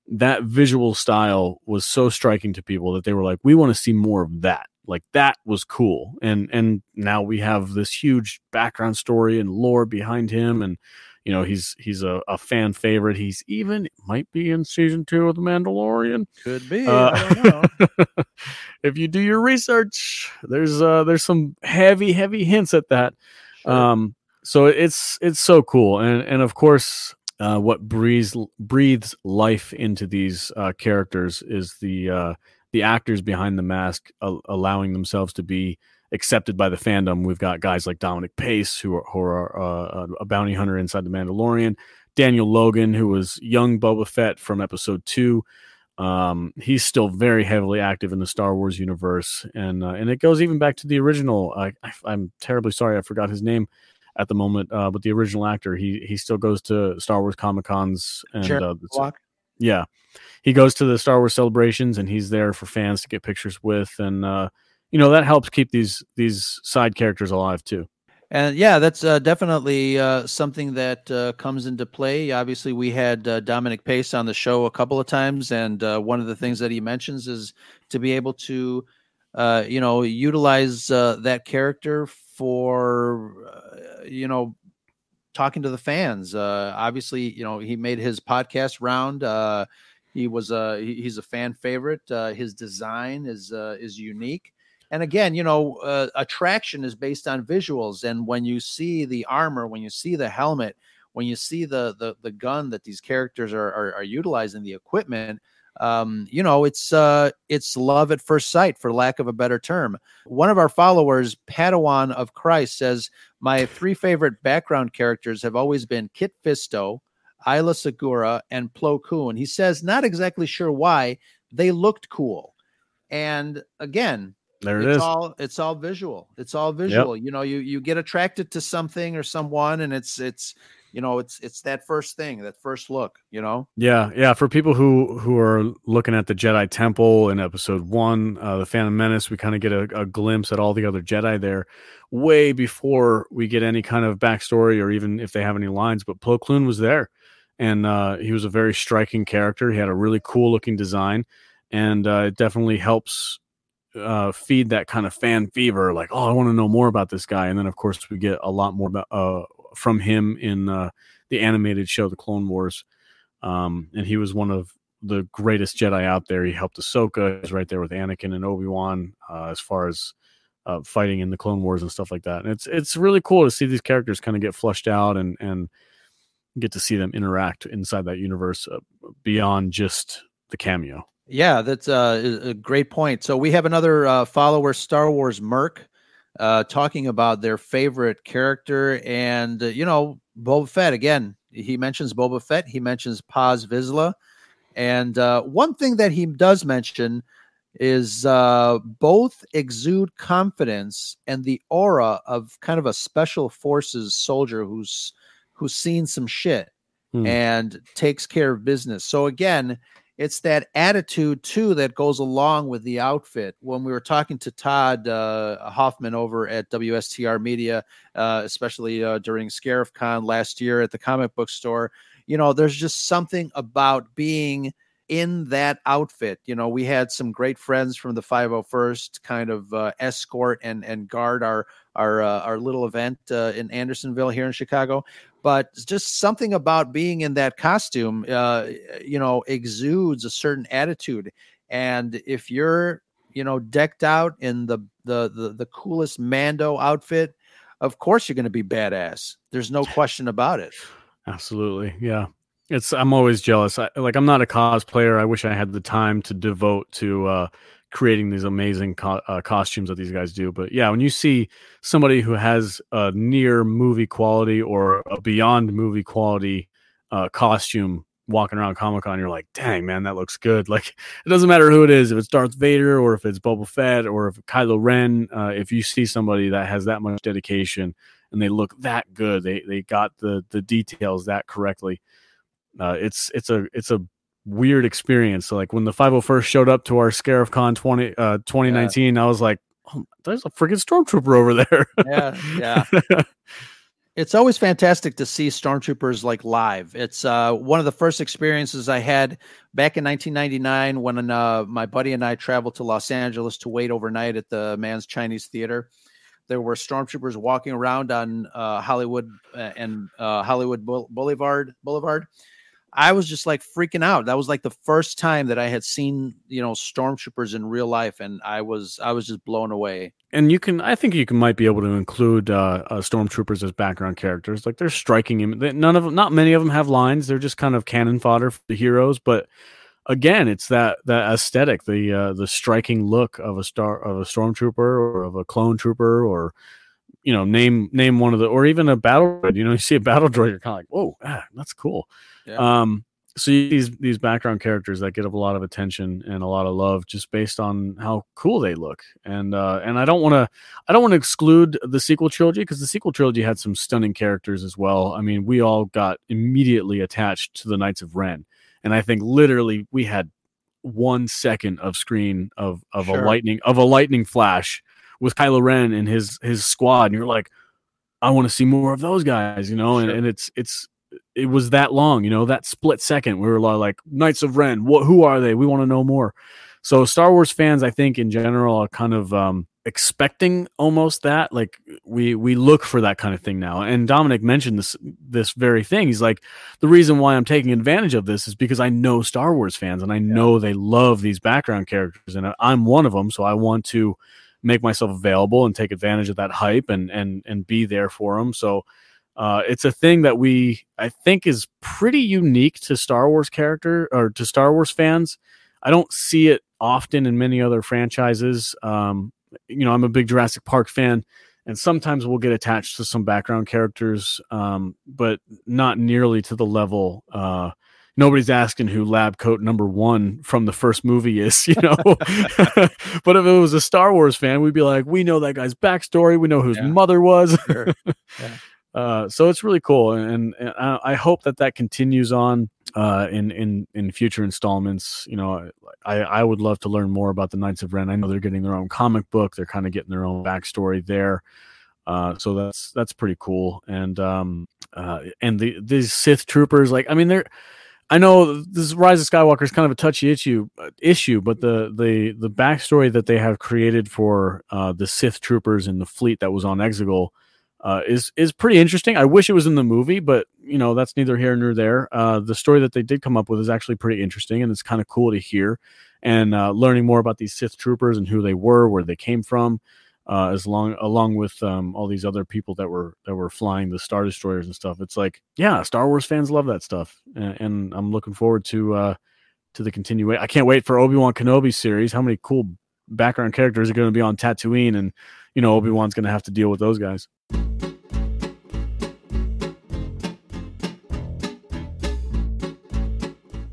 that visual style was so striking to people that they were like, we want to see more of that. Like that was cool. And and now we have this huge background story and lore behind him and you know he's he's a, a fan favorite. He's even might be in season two of The Mandalorian. Could be. Uh, I don't know. if you do your research, there's uh there's some heavy heavy hints at that. Um so it's it's so cool and and of course uh, what breathes breathes life into these uh, characters is the uh, the actors behind the mask a- allowing themselves to be accepted by the fandom. We've got guys like Dominic Pace, who are, who are uh, a bounty hunter inside the Mandalorian. Daniel Logan, who was young Boba Fett from Episode Two. Um, he's still very heavily active in the Star Wars universe, and uh, and it goes even back to the original. I, I, I'm terribly sorry, I forgot his name at the moment, uh, but the original actor, he he still goes to Star Wars Comic Cons and Jeremy uh, yeah, he goes to the Star Wars celebrations and he's there for fans to get pictures with, and uh, you know that helps keep these these side characters alive too. And yeah, that's uh, definitely uh, something that uh, comes into play. Obviously, we had uh, Dominic Pace on the show a couple of times, and uh, one of the things that he mentions is to be able to, uh, you know, utilize uh, that character for, you know, talking to the fans. Uh, obviously, you know, he made his podcast round. Uh, he was a he's a fan favorite. Uh, his design is is unique. And again, you know, uh, attraction is based on visuals. And when you see the armor, when you see the helmet, when you see the the, the gun that these characters are, are, are utilizing, the equipment, um, you know, it's uh, it's love at first sight, for lack of a better term. One of our followers, Padawan of Christ, says my three favorite background characters have always been Kit Fisto, Aayla Secura, and Plo Koon. He says not exactly sure why they looked cool. And again, There it it's is. all it's all visual. It's all visual. You know, you you get attracted to something or someone, and it's it's you know it's it's that first thing, that first look. You know. Yeah, yeah. For people who who are looking at the Jedi Temple in Episode One, uh, the Phantom Menace, we kind of get a, a glimpse at all the other Jedi there, way before we get any kind of backstory or even if they have any lines. But Plo Koon was there, and uh, he was a very striking character. He had a really cool looking design, and uh, it definitely helps uh, feed that kind of fan fever. Like, oh, I want to know more about this guy. And then, of course, we get a lot more about, uh, from him in uh, the animated show, The Clone Wars. Um, and he was one of the greatest Jedi out there. He helped Ahsoka. He's right there with Anakin and Obi Wan uh, as far as uh, fighting in the Clone Wars and stuff like that. And it's it's really cool to see these characters kind of get flushed out and and get to see them interact inside that universe uh, beyond just the cameo. Yeah, that's uh, a great point. So we have another uh, follower, Star Wars Merc, uh, talking about their favorite character, and uh, you know, Boba Fett. Again, he mentions Boba Fett. He mentions Paz Vizsla, and uh, one thing that he does mention is uh, both exude confidence and the aura of kind of a special forces soldier who's who's seen some shit Hmm. and takes care of business. So again, it's that attitude too that goes along with the outfit. When we were talking to Todd uh, Hoffman over at WSTR Media, uh, especially uh, during Scarif Con last year at the comic book store, you know, there's just something about being in that outfit. You know, we had some great friends from the 501st kind of uh, escort and and guard our our uh, our little event uh, in Andersonville here in Chicago. But just something about being in that costume, uh, you know, exudes a certain attitude. And if you're, you know, decked out in the the the, the coolest Mando outfit, of course you're going to be badass. There's no question about it. Absolutely, yeah. It's I'm always jealous. I, like I'm not a cosplayer. I wish I had the time to devote to uh, creating these amazing co- uh, costumes that these guys do. But yeah, when you see somebody who has a near movie quality or a beyond movie quality uh, costume walking around Comic Con, you're like, dang man, that looks good. Like it doesn't matter who it is, if it's Darth Vader or if it's Boba Fett or if Kylo Ren. Uh, if you see somebody that has that much dedication and they look that good, they they got the the details that correctly uh, it's it's a it's a weird experience. So like when the 501st showed up to our Scarif Con 20 uh 2019, yeah. I was like, oh, there's a freaking stormtrooper over there. yeah, yeah. it's always fantastic to see stormtroopers like live. It's uh, one of the first experiences I had back in 1999 when uh, my buddy and I traveled to Los Angeles to wait overnight at the Mann's Chinese Theater. There were stormtroopers walking around on uh, Hollywood uh, and uh, Hollywood Boulevard Boulevard I was just like freaking out. That was like the first time that I had seen, you know, stormtroopers in real life, and I was I was just blown away. And you can, I think you can might be able to include uh, uh, stormtroopers as background characters. Like they're striking him. None of them, not many of them have lines. They're just kind of cannon fodder for the heroes. But again, it's that that aesthetic, the uh, the striking look of a star of a stormtrooper or of a clone trooper or you know name name one of the or even a battle droid. You know, you see a battle droid, you're kind of like, whoa, ah, that's cool. Yeah. Um, so these these background characters that get a lot of attention and a lot of love just based on how cool they look and uh, and I don't want to I don't want to exclude the sequel trilogy because the sequel trilogy had some stunning characters as well. I mean, we all got immediately attached to the Knights of Ren, and I think literally we had one second of screen of of sure. a lightning of a lightning flash with Kylo Ren and his his squad, and you're like, I want to see more of those guys, you know, sure. and, and it's it's it was that long, you know, that split second. We were like, Knights of Ren, what, who are they? We want to know more. So Star Wars fans, I think in general, are kind of um, expecting almost that. Like we we look for that kind of thing now. And Dominic mentioned this this very thing. He's like, the reason why I'm taking advantage of this is because I know Star Wars fans and I know they love these background characters, and I'm one of them. So I want to make myself available and take advantage of that hype and and and be there for them. So uh, it's a thing that we, I think, is pretty unique to Star Wars character or to Star Wars fans. I don't see it often in many other franchises. Um, you know, I'm a big Jurassic Park fan, and sometimes we'll get attached to some background characters, um, but not nearly to the level. Uh, nobody's asking who Lab Coat Number One from the first movie is, you know. but if it was a Star Wars fan, we'd be like, we know that guy's backstory, we know who his yeah. mother was. Sure. Yeah. Uh, so it's really cool, and, and, I hope that that continues on uh, in in in future installments. You know, I I would love to learn more about the Knights of Ren. I know they're getting their own comic book. They're kind of getting their own backstory there. Uh, so that's that's pretty cool. And um, uh, and the these Sith troopers, like I mean, they're I know this Rise of Skywalker is kind of a touchy issue uh, issue, but the the the backstory that they have created for uh, the Sith troopers in the fleet that was on Exegol uh, is is pretty interesting. I wish it was in the movie, but you know that's neither here nor there. Uh, the story that they did come up with is actually pretty interesting, and it's kind of cool to hear. And uh, learning more about these Sith troopers and who they were, where they came from, uh, as long along with um, all these other people that were that were flying the Star Destroyers and stuff. It's like, yeah, Star Wars fans love that stuff, and, and I'm looking forward to uh, to the continuation. I can't wait for Obi Wan Kenobi series. How many cool background characters are going to be on Tatooine, and you know Obi Wan's going to have to deal with those guys.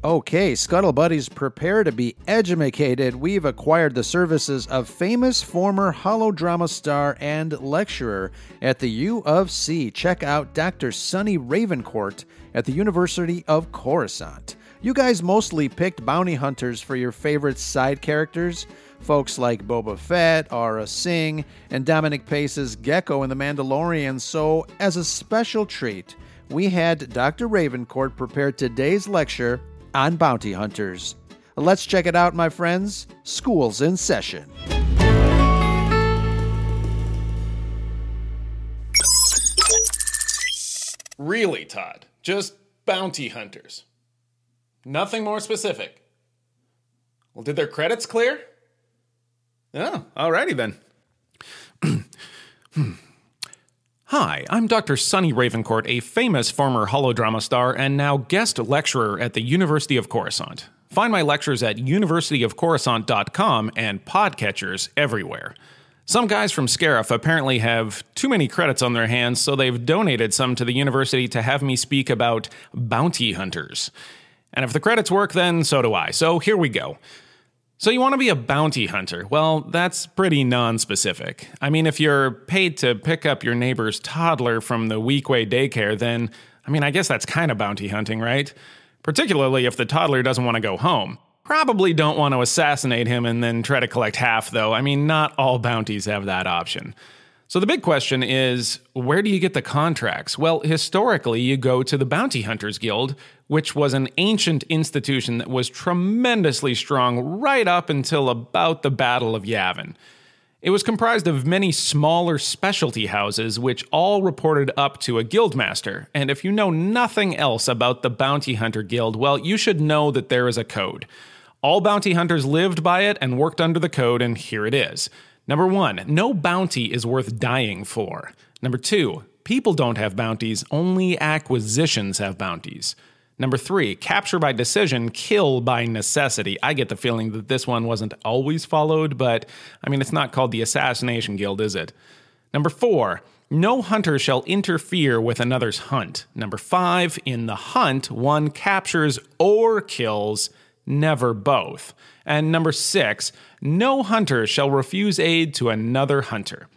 Okay, Scuttle Buddies, prepare to be educated. We've acquired the services of famous former holodrama star and lecturer at the U of C. Check out Dr. Sunny Ravencourt at the University of Coruscant. You guys mostly picked bounty hunters for your favorite side characters. Folks like Boba Fett, Aurra Sing, and Dominic Pace's Gecko in The Mandalorian. So, as a special treat, we had Dr. Ravencourt prepare today's lecture on bounty hunters. Let's check it out, my friends. School's in session. Really, Todd? Just bounty hunters. Nothing more specific. Well, did their credits clear? Oh, alrighty then. Hmm. Hi, I'm Dr. Sonny Ravencourt, a famous former holodrama star and now guest lecturer at the University of Coruscant. Find my lectures at universityofcoruscant.com and podcatchers everywhere. Some guys from Scarif apparently have too many credits on their hands, so they've donated some to the university to have me speak about bounty hunters. And if the credits work, then so do I. So here we go. So, you want to be a bounty hunter? Well, that's pretty non specific. I mean, if you're paid to pick up your neighbor's toddler from the Weequay daycare, then, I mean, I guess that's kind of bounty hunting, right? Particularly if the toddler doesn't want to go home. Probably don't want to assassinate him and then try to collect half, though. I mean, not all bounties have that option. So the big question is where do you get the contracts? Well, historically, you go to the Bounty Hunters Guild, which was an ancient institution that was tremendously strong right up until about the Battle of Yavin. It was comprised of many smaller specialty houses, which all reported up to a guildmaster. And if you know nothing else about the Bounty Hunter Guild, well, you should know that there is a code. All bounty hunters lived by it and worked under the code, and here it is. Number one, no bounty is worth dying for. Number two, people don't have bounties, only acquisitions have bounties. Number three, capture by decision, kill by necessity. I get the feeling that this one wasn't always followed, but I mean, it's not called the Assassination Guild, is it? Number four, no hunter shall interfere with another's hunt. Number five, in the hunt, one captures or kills, never both. And number six, no hunter shall refuse aid to another hunter.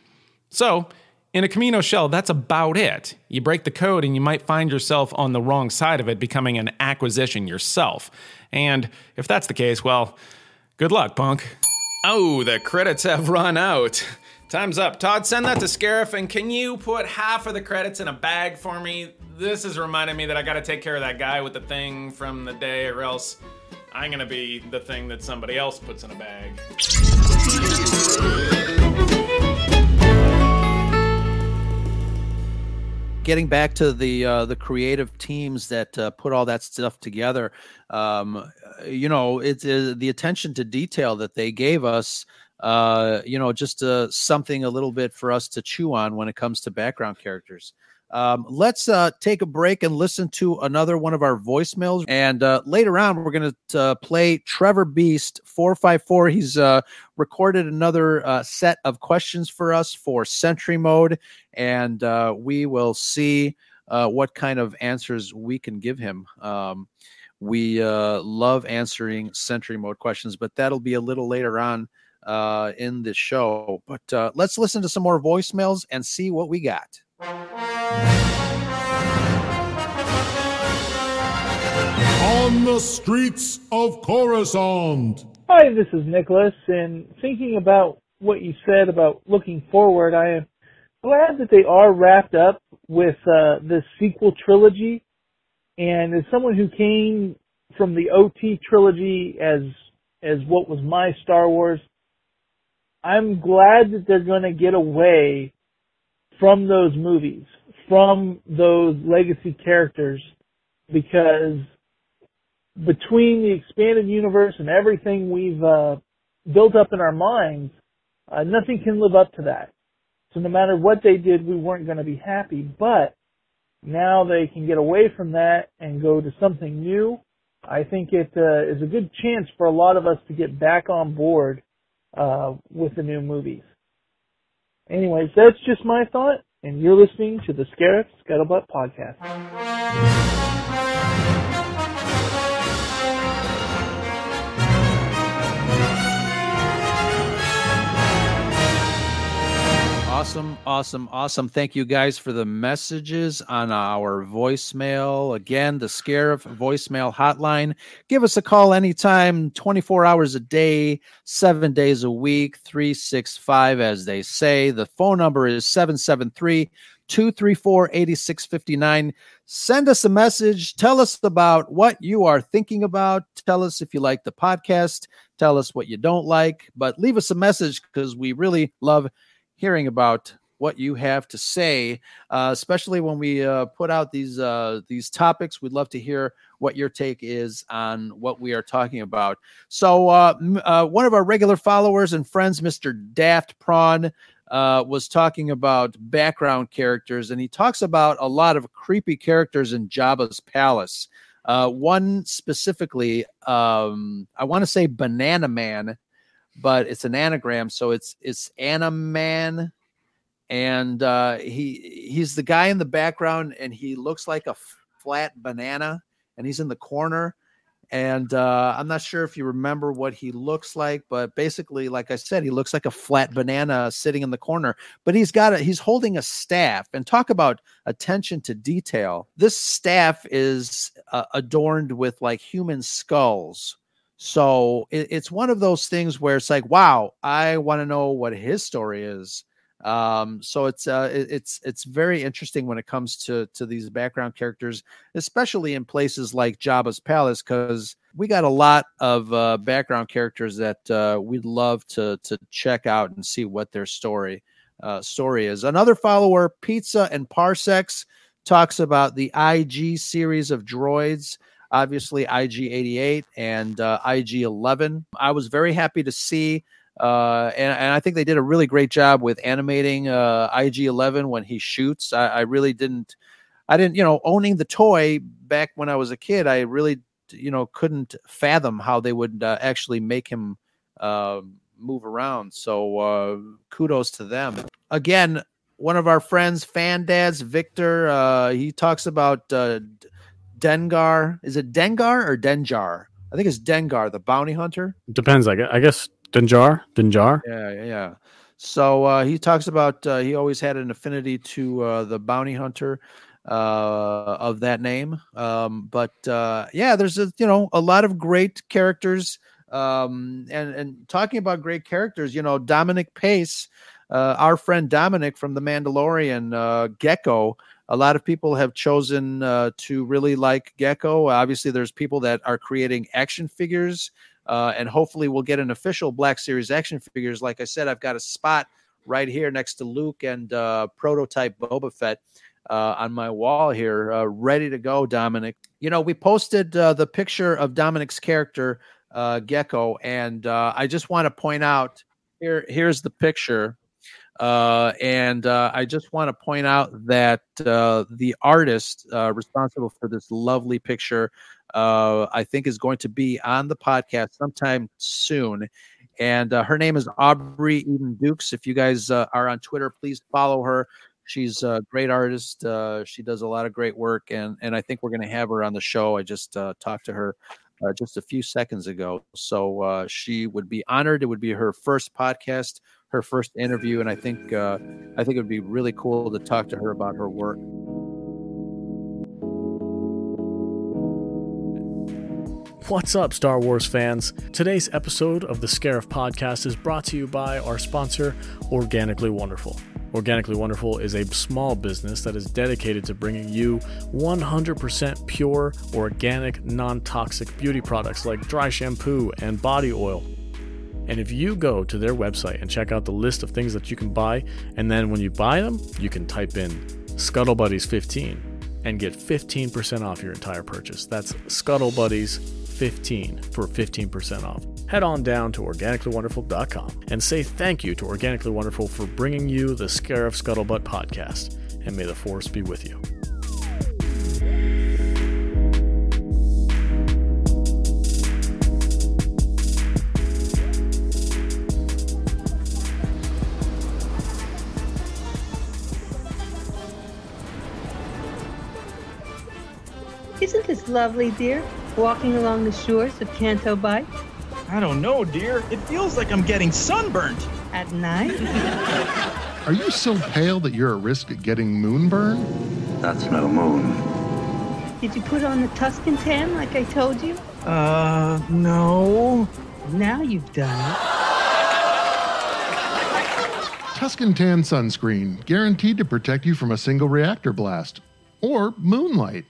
So, in a Kamino shell, that's about it. You break the code and you might find yourself on the wrong side of it, becoming an acquisition yourself. And if that's the case, well, good luck, punk. Oh, the credits have run out. Time's up. Todd, send that to Scarif, and can you put half of the credits in a bag for me? This is reminding me that I gotta take care of that guy with the thing from the day, or else I'm gonna be the thing that somebody else puts in a bag. Getting back to the uh, the creative teams that uh, put all that stuff together, um, you know, it's uh, the attention to detail that they gave us. Uh, you know, just uh, something a little bit for us to chew on when it comes to background characters. Um, let's uh, take a break and listen to another one of our voicemails. And uh, later on, we're going to uh, play Trevor Beast 454. He's uh, recorded another uh, set of questions for us for Sentry Mode, and uh, we will see what kind of answers we can give him. Um, we love answering Sentry Mode questions, but that'll be a little later on in the show. But let's listen to some more voicemails and see what we got. On the streets of Coruscant. Hi, this is Nicholas, and thinking about what you said about looking forward, I am glad that they are wrapped up with uh, the sequel trilogy. And as someone who came from the OT trilogy as as what was my Star Wars, I'm glad that they're going to get away from those movies, from those legacy characters, because between the expanded universe and everything we've uh, built up in our minds, uh, nothing can live up to that. So no matter what they did, we weren't going to be happy. But now they can get away from that and go to something new. I think it uh, is a good chance for a lot of us to get back on board uh, with the new movies. Anyways, that's just my thought, and you're listening to the Scarif Scuttlebutt Podcast. Awesome, awesome, awesome. Thank you guys for the messages on our voicemail. Again, the Scarif voicemail hotline. Give us a call anytime, 24 hours a day, seven days a week, 365, as they say. The phone number is 773 234 8659. Send us a message. Tell us about what you are thinking about. Tell us if you like the podcast. Tell us what you don't like, but leave us a message because we really love hearing about what you have to say, uh, especially when we uh, put out these uh, these topics. We'd love to hear what your take is on what we are talking about. So, uh, uh, one of our regular followers and friends, Mr. Daft Prawn, uh, was talking about background characters, and he talks about a lot of creepy characters in Jabba's palace. one specifically, um, I want to say Banana Man, but it's an anagram, so it's it's Animan and uh, he he's the guy in the background, and he looks like a f- flat banana, and he's in the corner. And uh, I'm not sure if you remember what he looks like, but basically, like I said, he looks like a flat banana sitting in the corner. But he's got a he's holding a staff, and talk about attention to detail. This staff is uh, adorned with like human skulls. So it, it's one of those things where it's like, wow, I want to know what his story is um, so it's uh, it, it's it's very interesting when it comes to to these background characters, especially in places like Jabba's palace, because we got a lot of uh, background characters that uh, we'd love to to check out and see what their story uh, story is. Another follower, Pizza and Parsecs, talks about the IG series of droids obviously IG 88 and uh, IG 11. I was very happy to see uh, and, and I think they did a really great job with animating uh, IG11 when he shoots. I, I really didn't, I didn't, you know, owning the toy back when I was a kid, I really, you know, couldn't fathom how they would uh, actually make him uh, move around. So uh, kudos to them. Again, one of our friends, fan dads, Victor, uh, he talks about uh, Dengar. Is it Dengar or Denjar? I think it's Dengar, the bounty hunter. Depends. I guess, I guess Dinjar, Dinjar. Yeah, yeah. So uh, he talks about uh, he always had an affinity to uh, the bounty hunter uh, of that name. Um, but uh, yeah, there's a you know a lot of great characters. Um, and and talking about great characters, you know Dominic Pace, uh, our friend Dominic from The Mandalorian, Gecko. A lot of people have chosen to really like Gecko. Obviously, there's people that are creating action figures uh, and hopefully we'll get an official Black Series action figures. Like I said, I've got a spot right here next to Luke and uh, prototype Boba Fett uh, on my wall here, uh, ready to go. Dominic, you know, we posted uh, the picture of Dominic's character uh, Gecko, and I just want to point out here. Here's the picture. Uh, and uh, I just want to point out that uh, the artist responsible for this lovely picture uh, I think is going to be on the podcast sometime soon. And uh, her name is Aubrey Eden Dukes. If you guys uh, are on Twitter, please follow her. She's a great artist. Uh, she does a lot of great work, and and I think we're going to have her on the show. I just uh, talked to her uh, just a few seconds ago, so uh, she would be honored. It would be her first podcast, her first interview, and I think uh, I think it would be really cool to talk to her about her work. What's up, Star Wars fans? Today's episode of the Scarif podcast is brought to you by our sponsor, Organically Wonderful. Organically Wonderful is a small business that is dedicated to bringing you 100% pure, organic, non toxic beauty products like dry shampoo and body oil. And if you go to their website and check out the list of things that you can buy, and then when you buy them, you can type in ScuttleBuddies15 and get 15% off your entire purchase. That's ScuttleBuddies 15 for 15% off. Head on down to organicallywonderful.com and say thank you to Organically Wonderful for bringing you the Scarif Scuttlebutt podcast, and may the force be with you. Isn't this lovely, dear? walking along the shores of Canto Bight? I don't know, dear. It feels like I'm getting sunburnt. At night? Are you so pale that you're at risk of getting moonburn? That's no moon. Did you put on the Tuscan tan like I told you? Uh, no. Now you've done it. Tuscan Tan sunscreen, guaranteed to protect you from a single reactor blast or moonlight.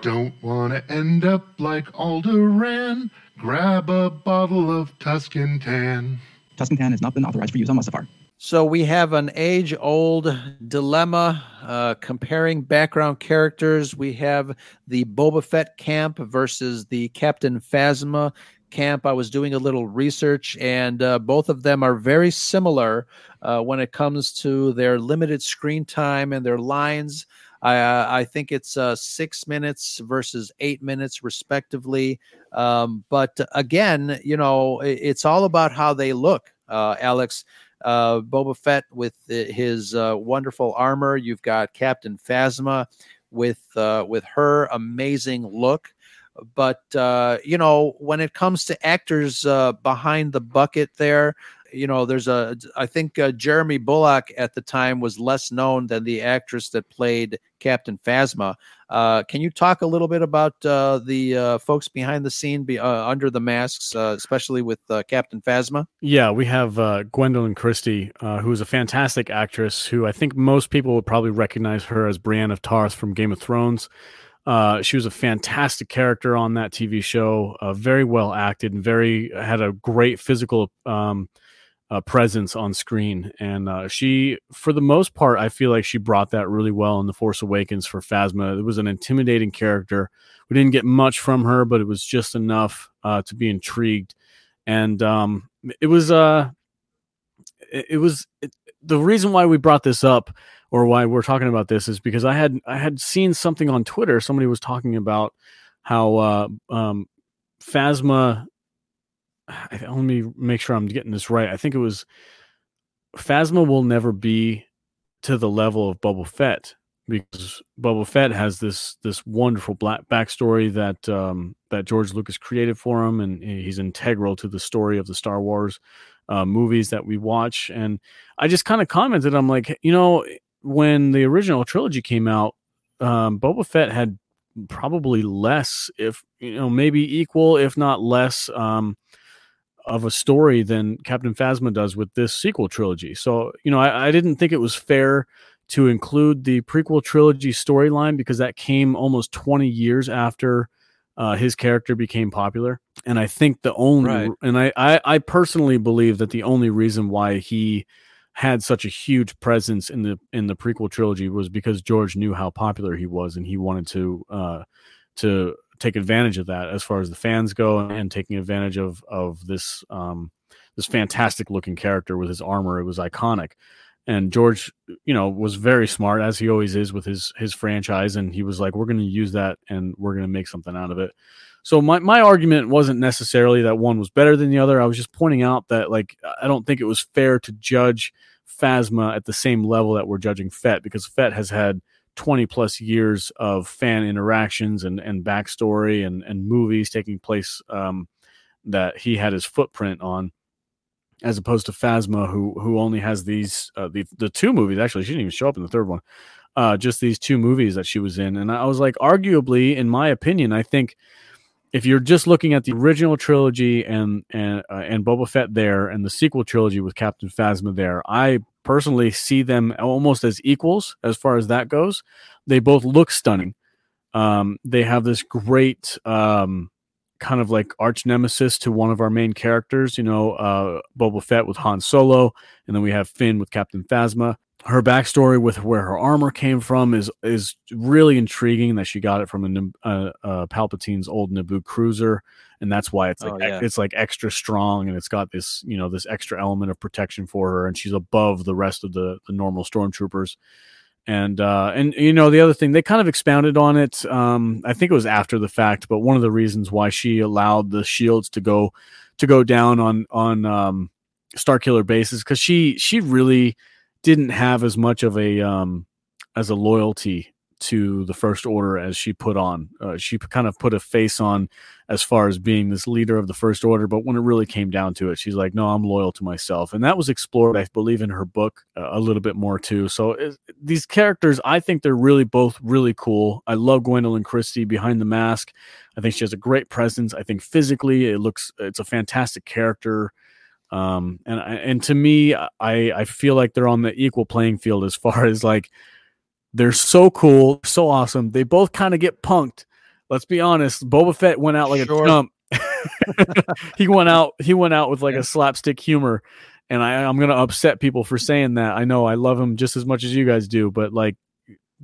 Don't want to end up like Alderaan. Grab a bottle of Tuscan Tan. Tuscan Tan has not been authorized for use on Mustafar. So we have an age old dilemma uh, comparing background characters. We have the Boba Fett camp versus the Captain Phasma camp. I was doing a little research, and uh, both of them are very similar uh, when it comes to their limited screen time and their lines. I, uh, I think it's uh, six minutes versus eight minutes, respectively. Um, but again, you know, it, it's all about how they look, uh, Alex uh, Boba Fett with his uh, wonderful armor. You've got Captain Phasma with uh, with her amazing look. But uh, you know, when it comes to actors uh, behind the bucket, there, you know, there's a. I think uh, Jeremy Bulloch at the time was less known than the actress that played Captain Phasma. Uh, can you talk a little bit about uh, the uh, folks behind the scene, be, uh, under the masks, uh, especially with uh, Captain Phasma? Yeah, we have Gwendoline Christie, who is a fantastic actress. Who I think most people would probably recognize her as Brienne of Tarth from Game of Thrones. she was a fantastic character on that TV show. very well acted and very had a great physical. Um, uh, presence on screen. And uh, she, for the most part, I feel like she brought that really well in The Force Awakens for Phasma. It was an intimidating character. We didn't get much from her, but it was just enough uh, to be intrigued. And um, it was, uh, it, it was it, the reason why we brought this up or why we're talking about this is because I had I had seen something on Twitter. Somebody was talking about how uh, um, Phasma let me make sure I'm getting this right. I think it was Phasma will never be to the level of Boba Fett because Boba Fett has this this wonderful black backstory that um, that George Lucas created for him, and he's integral to the story of the Star Wars uh, movies that we watch. And I just kind of commented, I'm like, you know, when the original trilogy came out, um, Boba Fett had probably less, if you know, maybe equal, if not less. Um, of a story than Captain Phasma does with this sequel trilogy. So, you know, I, I didn't think it was fair to include the prequel trilogy storyline because that came almost 20 years after uh, his character became popular. And I think the only, right. and I, I, I personally believe that the only reason why he had such a huge presence in the in the prequel trilogy was because George knew how popular he was and he wanted to uh, to take advantage of that as far as the fans go and taking advantage of of this um, this fantastic looking character with his armor. It was iconic. And George, you know, was very smart as he always is with his his franchise, and he was like, "We're going to use that, and we're going to make something out of it." So my my argument wasn't necessarily that one was better than the other. I was just pointing out that like I don't think it was fair to judge Phasma at the same level that we're judging Fett because Fett has had 20 plus years of fan interactions and, and backstory and, and movies taking place um, that he had his footprint on as opposed to Phasma who who only has these uh, the the two movies actually she didn't even show up in the third one uh, just these two movies that she was in. And I was like arguably in my opinion I think if you're just looking at the original trilogy and and uh, and Boba Fett there and the sequel trilogy with Captain Phasma there I personally see them almost as equals as far as that goes. They both look stunning. Um, they have this great um, kind of like arch nemesis to one of our main characters, you know, uh, Boba Fett with Han Solo, and then we have Finn with Captain Phasma. Her backstory with where her armor came from is is really intriguing. That she got it from a, uh, uh, Palpatine's old Naboo cruiser and that's why it's like oh, yeah. it's like extra strong and it's got this you know this extra element of protection for her and she's above the rest of the the normal stormtroopers and uh and you know the other thing they kind of expounded on it um i think it was after the fact but one of the reasons why she allowed the shields to go to go down on on um Starkiller bases because she she really didn't have as much of a um as a loyalty to the first order as she put on. Uh, she kind of put a face on as far as being this leader of the first order, but when it really came down to it, she's like, "No, I'm loyal to myself," and that was explored, I believe, in her book uh, a little bit more too. So it, these characters, I think they're really both really cool. I love Gwendoline Christie behind the mask. I think she has a great presence. I think physically, it looks it's a fantastic character. Um, and and to me, I I feel like they're on the equal playing field as far as like they're so cool, so awesome. They both kind of get punked. Let's be honest. Boba Fett went out like Sure. a chump. he went out. He went out with like a slapstick humor, and I, I'm gonna upset people for saying that. I know I love him just as much as you guys do, but like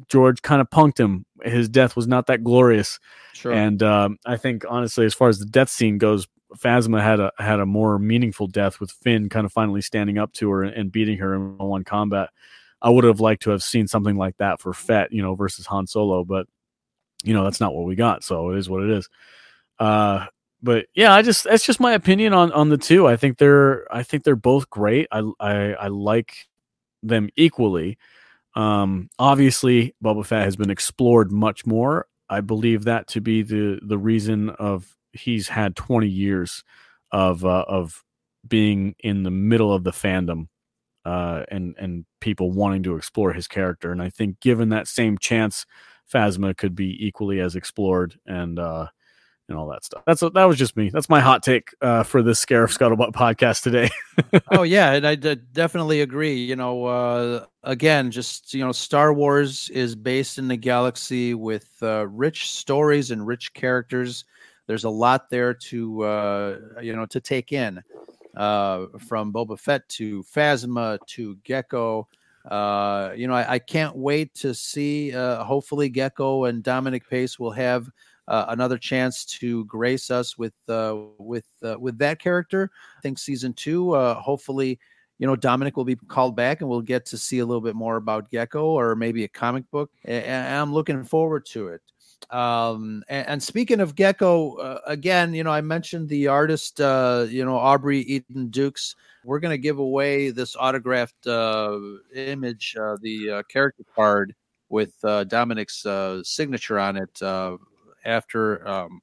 George kind of punked him. His death was not that glorious. Sure. And um, I think honestly, as far as the death scene goes, Phasma had a had a more meaningful death with Finn kind of finally standing up to her and beating her in one combat. I would have liked to have seen something like that for Fett, you know, versus Han Solo, but you know that's not what we got. So it is what it is. Uh, but yeah, I just that's just my opinion on on the two. I think they're I think they're both great. I I, I like them equally. Um, obviously, Boba Fett has been explored much more. I believe that to be the the reason of he's had 20 years of uh, of being in the middle of the fandom uh, and and people wanting to explore his character. And I think given that same chance, Phasma could be equally as explored and uh, and all that stuff. That's that was just me. That's my hot take uh, for this Scarif Scuttlebutt podcast today. oh yeah, and I d- definitely agree. You know, uh, again, just you know, Star Wars is based in the galaxy with uh, rich stories and rich characters. There's a lot there to uh, you know to take in, uh, from Boba Fett to Phasma to Gekko. Uh, you know, I, I can't wait to see. Uh, hopefully, Gekko and Dominic Pace will have uh, another chance to grace us with uh, with uh, with that character. I think season two, uh, hopefully, you know Dominic will be called back, and we'll get to see a little bit more about Gekko or maybe a comic book. And, and I'm looking forward to it. Um, and, and speaking of Gekko, uh, again, you know, I mentioned the artist, uh, you know, Aubrey Eden Dukes. We're going to give away this autographed uh, image, uh, the uh, character card with uh, Dominic's uh, signature on it uh, after um,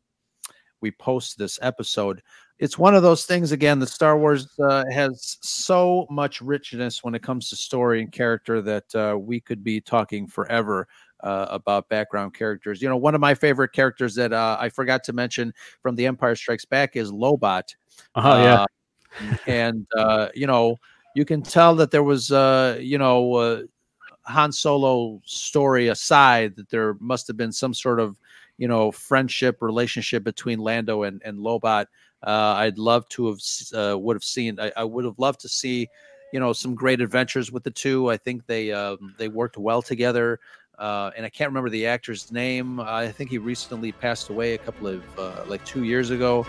we post this episode. It's one of those things, again, that Star Wars uh, has so much richness when it comes to story and character that uh, we could be talking forever uh, about background characters. You know, one of my favorite characters that uh, I forgot to mention from The Empire Strikes Back is Lobot. Oh, yeah. Uh, and uh, you know, you can tell that there was, uh, you know, uh, Han Solo story aside, that there must have been some sort of, you know, friendship relationship between Lando and and Lobot. Uh, I'd love to have uh, would have seen. I, I would have loved to see, you know, some great adventures with the two. I think they um, they worked well together. Uh, and I can't remember the actor's name. I think he recently passed away a couple of uh, like two years ago.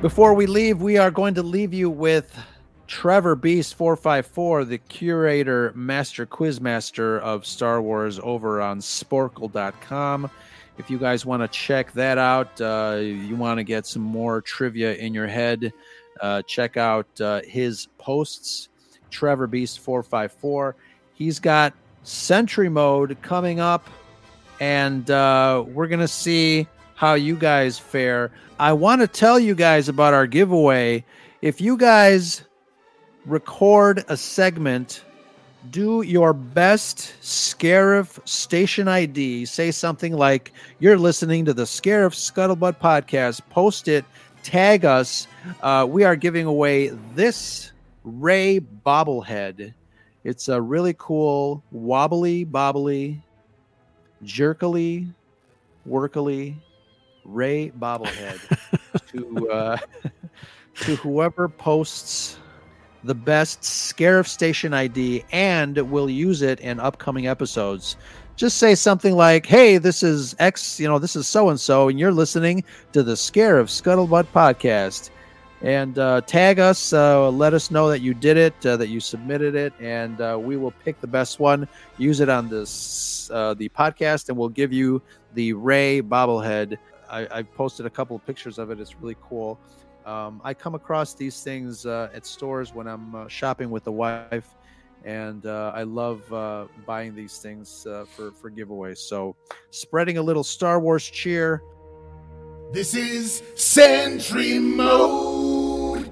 Before we leave, we are going to leave you with Trevor Beast 454, the curator, master quizmaster of Star Wars over on sporcle.com. If you guys want to check that out, uh, you want to get some more trivia in your head, uh, check out uh, his posts, Trevor Beast 454. He's got Sentry Mode coming up, and uh, we're going to see how you guys fare. I want to tell you guys about our giveaway. If you guys record a segment, do your best Scarif station ID. Say something like you're listening to the Scarif Scuttlebutt podcast. Post it, tag us. Uh, we are giving away this Rey bobblehead. It's a really cool, wobbly, bobbly, jerkily, workily Rey bobblehead to uh, to whoever posts the best Scarif station ID and we'll use it in upcoming episodes. Just say something like, "Hey, this is X, you know, this is so and so, and you're listening to the Scarif Scuttlebutt podcast." And uh, tag us, uh, let us know that you did it, uh, that you submitted it, and uh, we will pick the best one, use it on this uh, the podcast, and we'll give you the Rey bobblehead. I, I posted a couple of pictures of it. It's really cool. Um, I come across these things uh, at stores when I'm shopping with the wife, and uh, I love uh, buying these things uh, for for giveaways. So, spreading a little Star Wars cheer. This is Sentry Mode.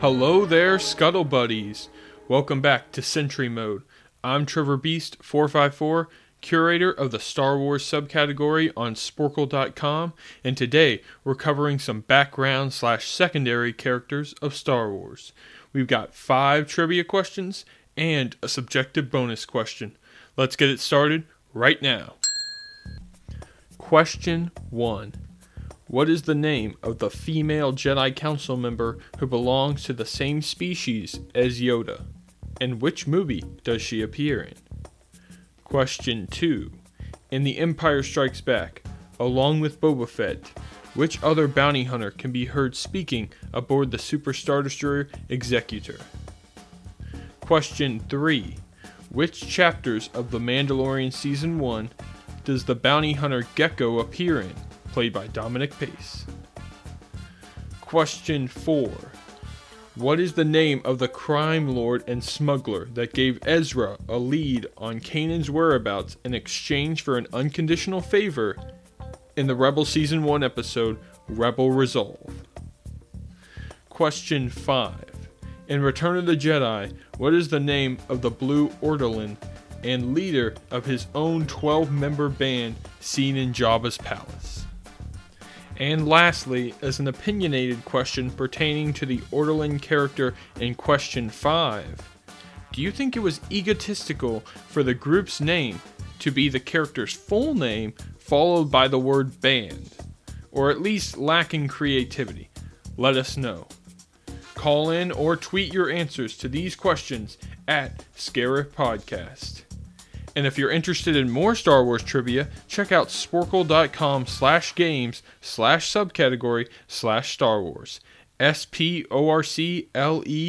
Hello there, Scuttle Buddies. Welcome back to Sentry Mode. I'm Trevor Beast 454, curator of the Star Wars subcategory on Sporcle.com, and today we're covering some background slash secondary characters of Star Wars. We've got five trivia questions and a subjective bonus question. Let's get it started right now. Question 1 What is the name of the female Jedi Council member who belongs to the same species as Yoda? And which movie does she appear in? Question 2 In The Empire Strikes Back, along with Boba Fett, which other bounty hunter can be heard speaking aboard the Super Star Destroyer Executor? Question 3 Which chapters of The Mandalorian Season 1 does the bounty hunter Gekko appear in, played by Dominic Pace? Question 4 What is the name of the crime lord and smuggler that gave Ezra a lead on Kanan's whereabouts in exchange for an unconditional favor in the Rebel Season 1 episode Rebel Resolve? Question 5 In Return of the Jedi, what is the name of the Blue Ortolan and leader of his own 12 member band seen in Jabba's palace? And lastly, as an opinionated question pertaining to the Ortolan character in question 5, do you think it was egotistical for the group's name to be the character's full name followed by the word band? Or at least lacking creativity? Let us know. Call in or tweet your answers to these questions at Scarif Podcast. And if you're interested in more Star Wars trivia, check out sporcle.com slash games slash subcategory slash Star Wars. S-P-O-R-C-L-E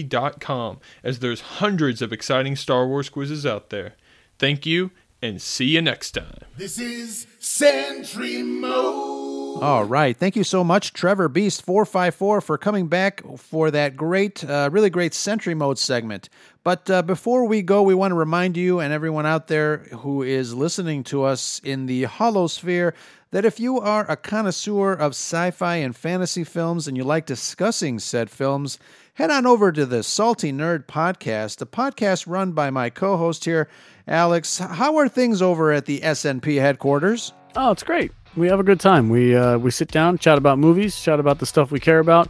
dot com, as there's hundreds of exciting Star Wars quizzes out there. Thank you, and see you next time. This is Sentry Mode. All right. Thank you so much, Trevor Beast 454, for coming back for that great, uh, really great Sentry Mode segment. But uh, before we go, we want to remind you and everyone out there who is listening to us in the hollow sphere that if you are a connoisseur of sci fi and fantasy films and you like discussing said films, head on over to the Salty Nerd Podcast, a podcast run by my co host here, Alex. How are things over at the SNP headquarters? Oh, it's great. We have a good time. We uh, we sit down, chat about movies, chat about the stuff we care about,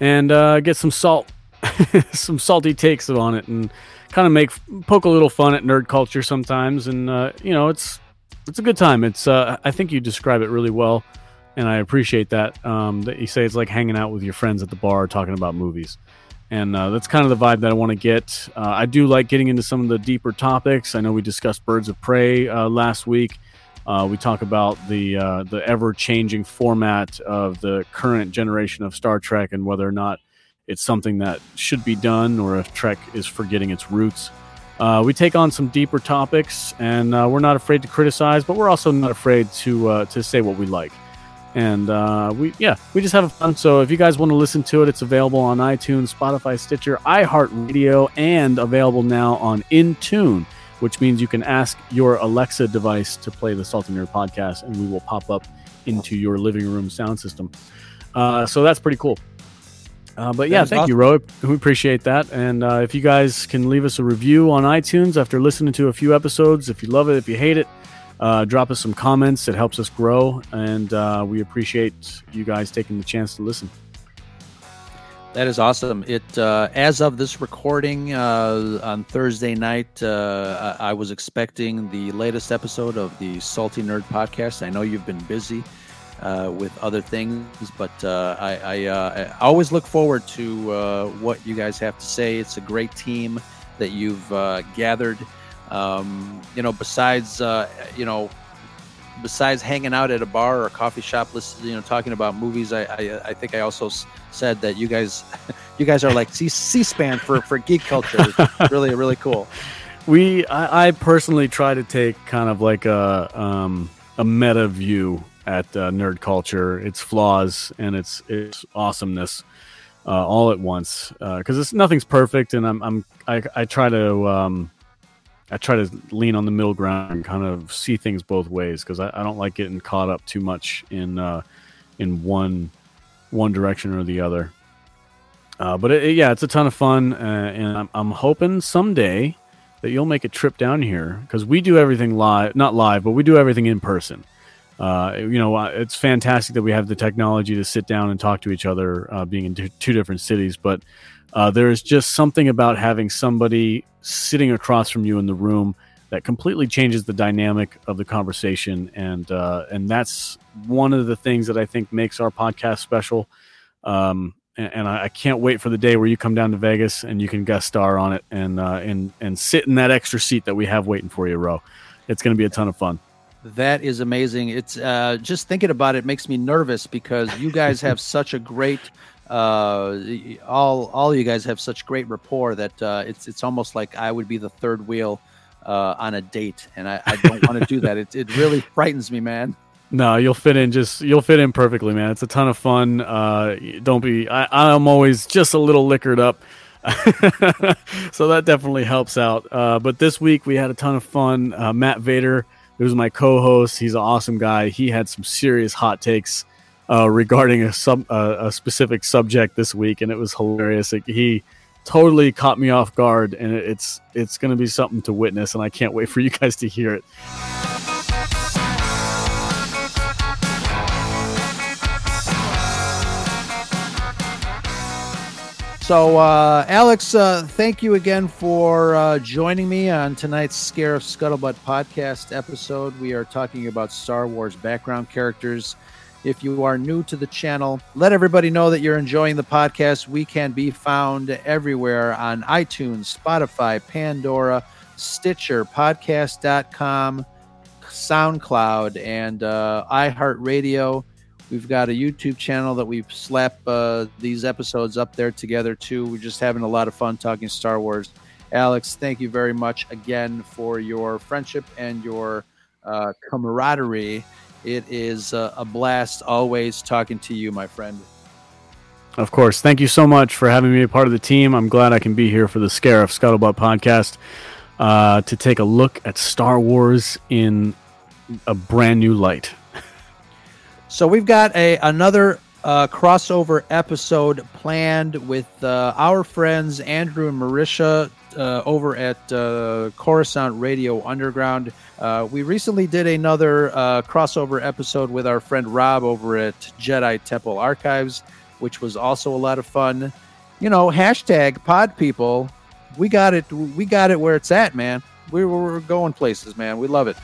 and uh, get some salt, some salty takes on it, and kind of make poke a little fun at nerd culture sometimes. And uh, you know, it's it's a good time. It's uh, I think you describe it really well, and I appreciate that. Um, that you say it's like hanging out with your friends at the bar talking about movies. And uh, that's kind of the vibe that I want to get. Uh, I do like getting into some of the deeper topics. I know we discussed Birds of Prey uh, last week. Uh, we talk about the uh, the ever changing format of the current generation of Star Trek and whether or not it's something that should be done or if Trek is forgetting its roots. Uh, we take on some deeper topics, and we're not afraid to criticize, but we're also not afraid to to say what we like. And uh, we yeah, we just have fun. So if you guys want to listen to it, it's available on iTunes, Spotify, Stitcher, iHeartRadio, and available now on Intune which means you can ask your Alexa device to play the salt and Nerd podcast, and we will pop up into your living room sound system. Uh, so that's pretty cool. Uh, but yeah, thank you, Ro. We appreciate that. And uh, if you guys can leave us a review on iTunes after listening to a few episodes, if you love it, if you hate it, uh, drop us some comments. It helps us grow, and uh, we appreciate you guys taking the chance to listen. That is awesome. It uh, as of this recording uh, on Thursday night, uh, I was expecting the latest episode of the Salty Nerd podcast. I know you've been busy uh, with other things, but I, I, I always look forward to what you guys have to say. It's a great team that you've gathered. Um, you know, besides uh, you know besides hanging out at a bar or a coffee shop, listen, you know, talking about movies, I, I, I think I also s- said that you guys, you guys are like C- C-SPAN for, for geek culture. Really, really cool. We, I, I personally try to take kind of like a um, a meta view at uh, nerd culture, its flaws and its its awesomeness, uh, all at once. Because it's nothing's perfect, and I'm, I'm I, I try to um, I try to lean on the middle ground and kind of see things both ways because I, I don't like getting caught up too much in uh, in one one direction or the other. Uh, but it, yeah, it's a ton of fun, uh, and I'm, I'm hoping someday that you'll make a trip down here because we do everything live, not live, but we do everything in person. Uh, you know, it's fantastic that we have the technology to sit down and talk to each other, uh, being in two different cities. But uh, there is just something about having somebody sitting across from you in the room that completely changes the dynamic of the conversation, and uh, and that's one of the things that I think makes our podcast special. Um, and, and I, I, can't wait for the day where you come down to Vegas and you can guest star on it and uh, and and sit in that extra seat that we have waiting for you, Ro. It's going to be a ton of fun. That is amazing. It's uh, just thinking about it makes me nervous because you guys have such a great uh, all all you guys have such great rapport that uh, it's it's almost like I would be the third wheel uh, on a date, and I, I don't want to do that. It it really frightens me, man. No, you'll fit in just you'll fit in perfectly, man. It's a ton of fun. Uh, don't be. I, I'm always just a little liquored up. so that definitely helps out. Uh, but this week we had a ton of fun. Uh, Matt Vader was my co-host. He's an awesome guy. He had some serious hot takes uh, regarding a sub uh, a specific subject this week, and it was hilarious. He totally caught me off guard, and it, it's it's going to be something to witness, and I can't wait for you guys to hear it. So, uh, Alex, uh, thank you again for uh, joining me on tonight's Scarif Scuttlebutt podcast episode. We are talking about Star Wars background characters. If you are new to the channel, let everybody know that you're enjoying the podcast. We can be found everywhere on iTunes, Spotify, Pandora, Stitcher, podcast.com, SoundCloud, and uh, iHeartRadio. We've got a YouTube channel that we slap uh, these episodes up there together too. We're just having a lot of fun talking Star Wars. Alex, thank you very much again for your friendship and your uh, camaraderie. It is uh, a blast always talking to you, my friend. Of course. Thank you so much for having me a part of the team. I'm glad I can be here for the Scarif Scuttlebutt podcast uh, to take a look at Star Wars in a brand new light. So we've got a another uh, crossover episode planned with uh, our friends Andrew and Marisha uh, over at uh, Coruscant Radio Underground. Uh, we recently did another uh, crossover episode with our friend Rob over at Jedi Temple Archives, which was also a lot of fun. You know, hashtag Pod People. We got it. We got it where it's at, man. We we're going places, man. We love it.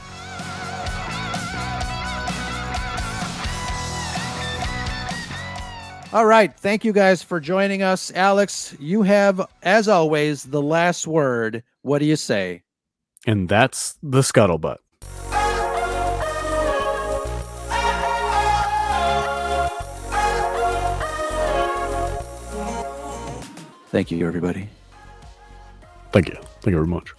All right. Thank you guys for joining us. Alex, you have, as always, the last word. What do you say? And that's the scuttlebutt. Thank you, everybody. Thank you. Thank you very much.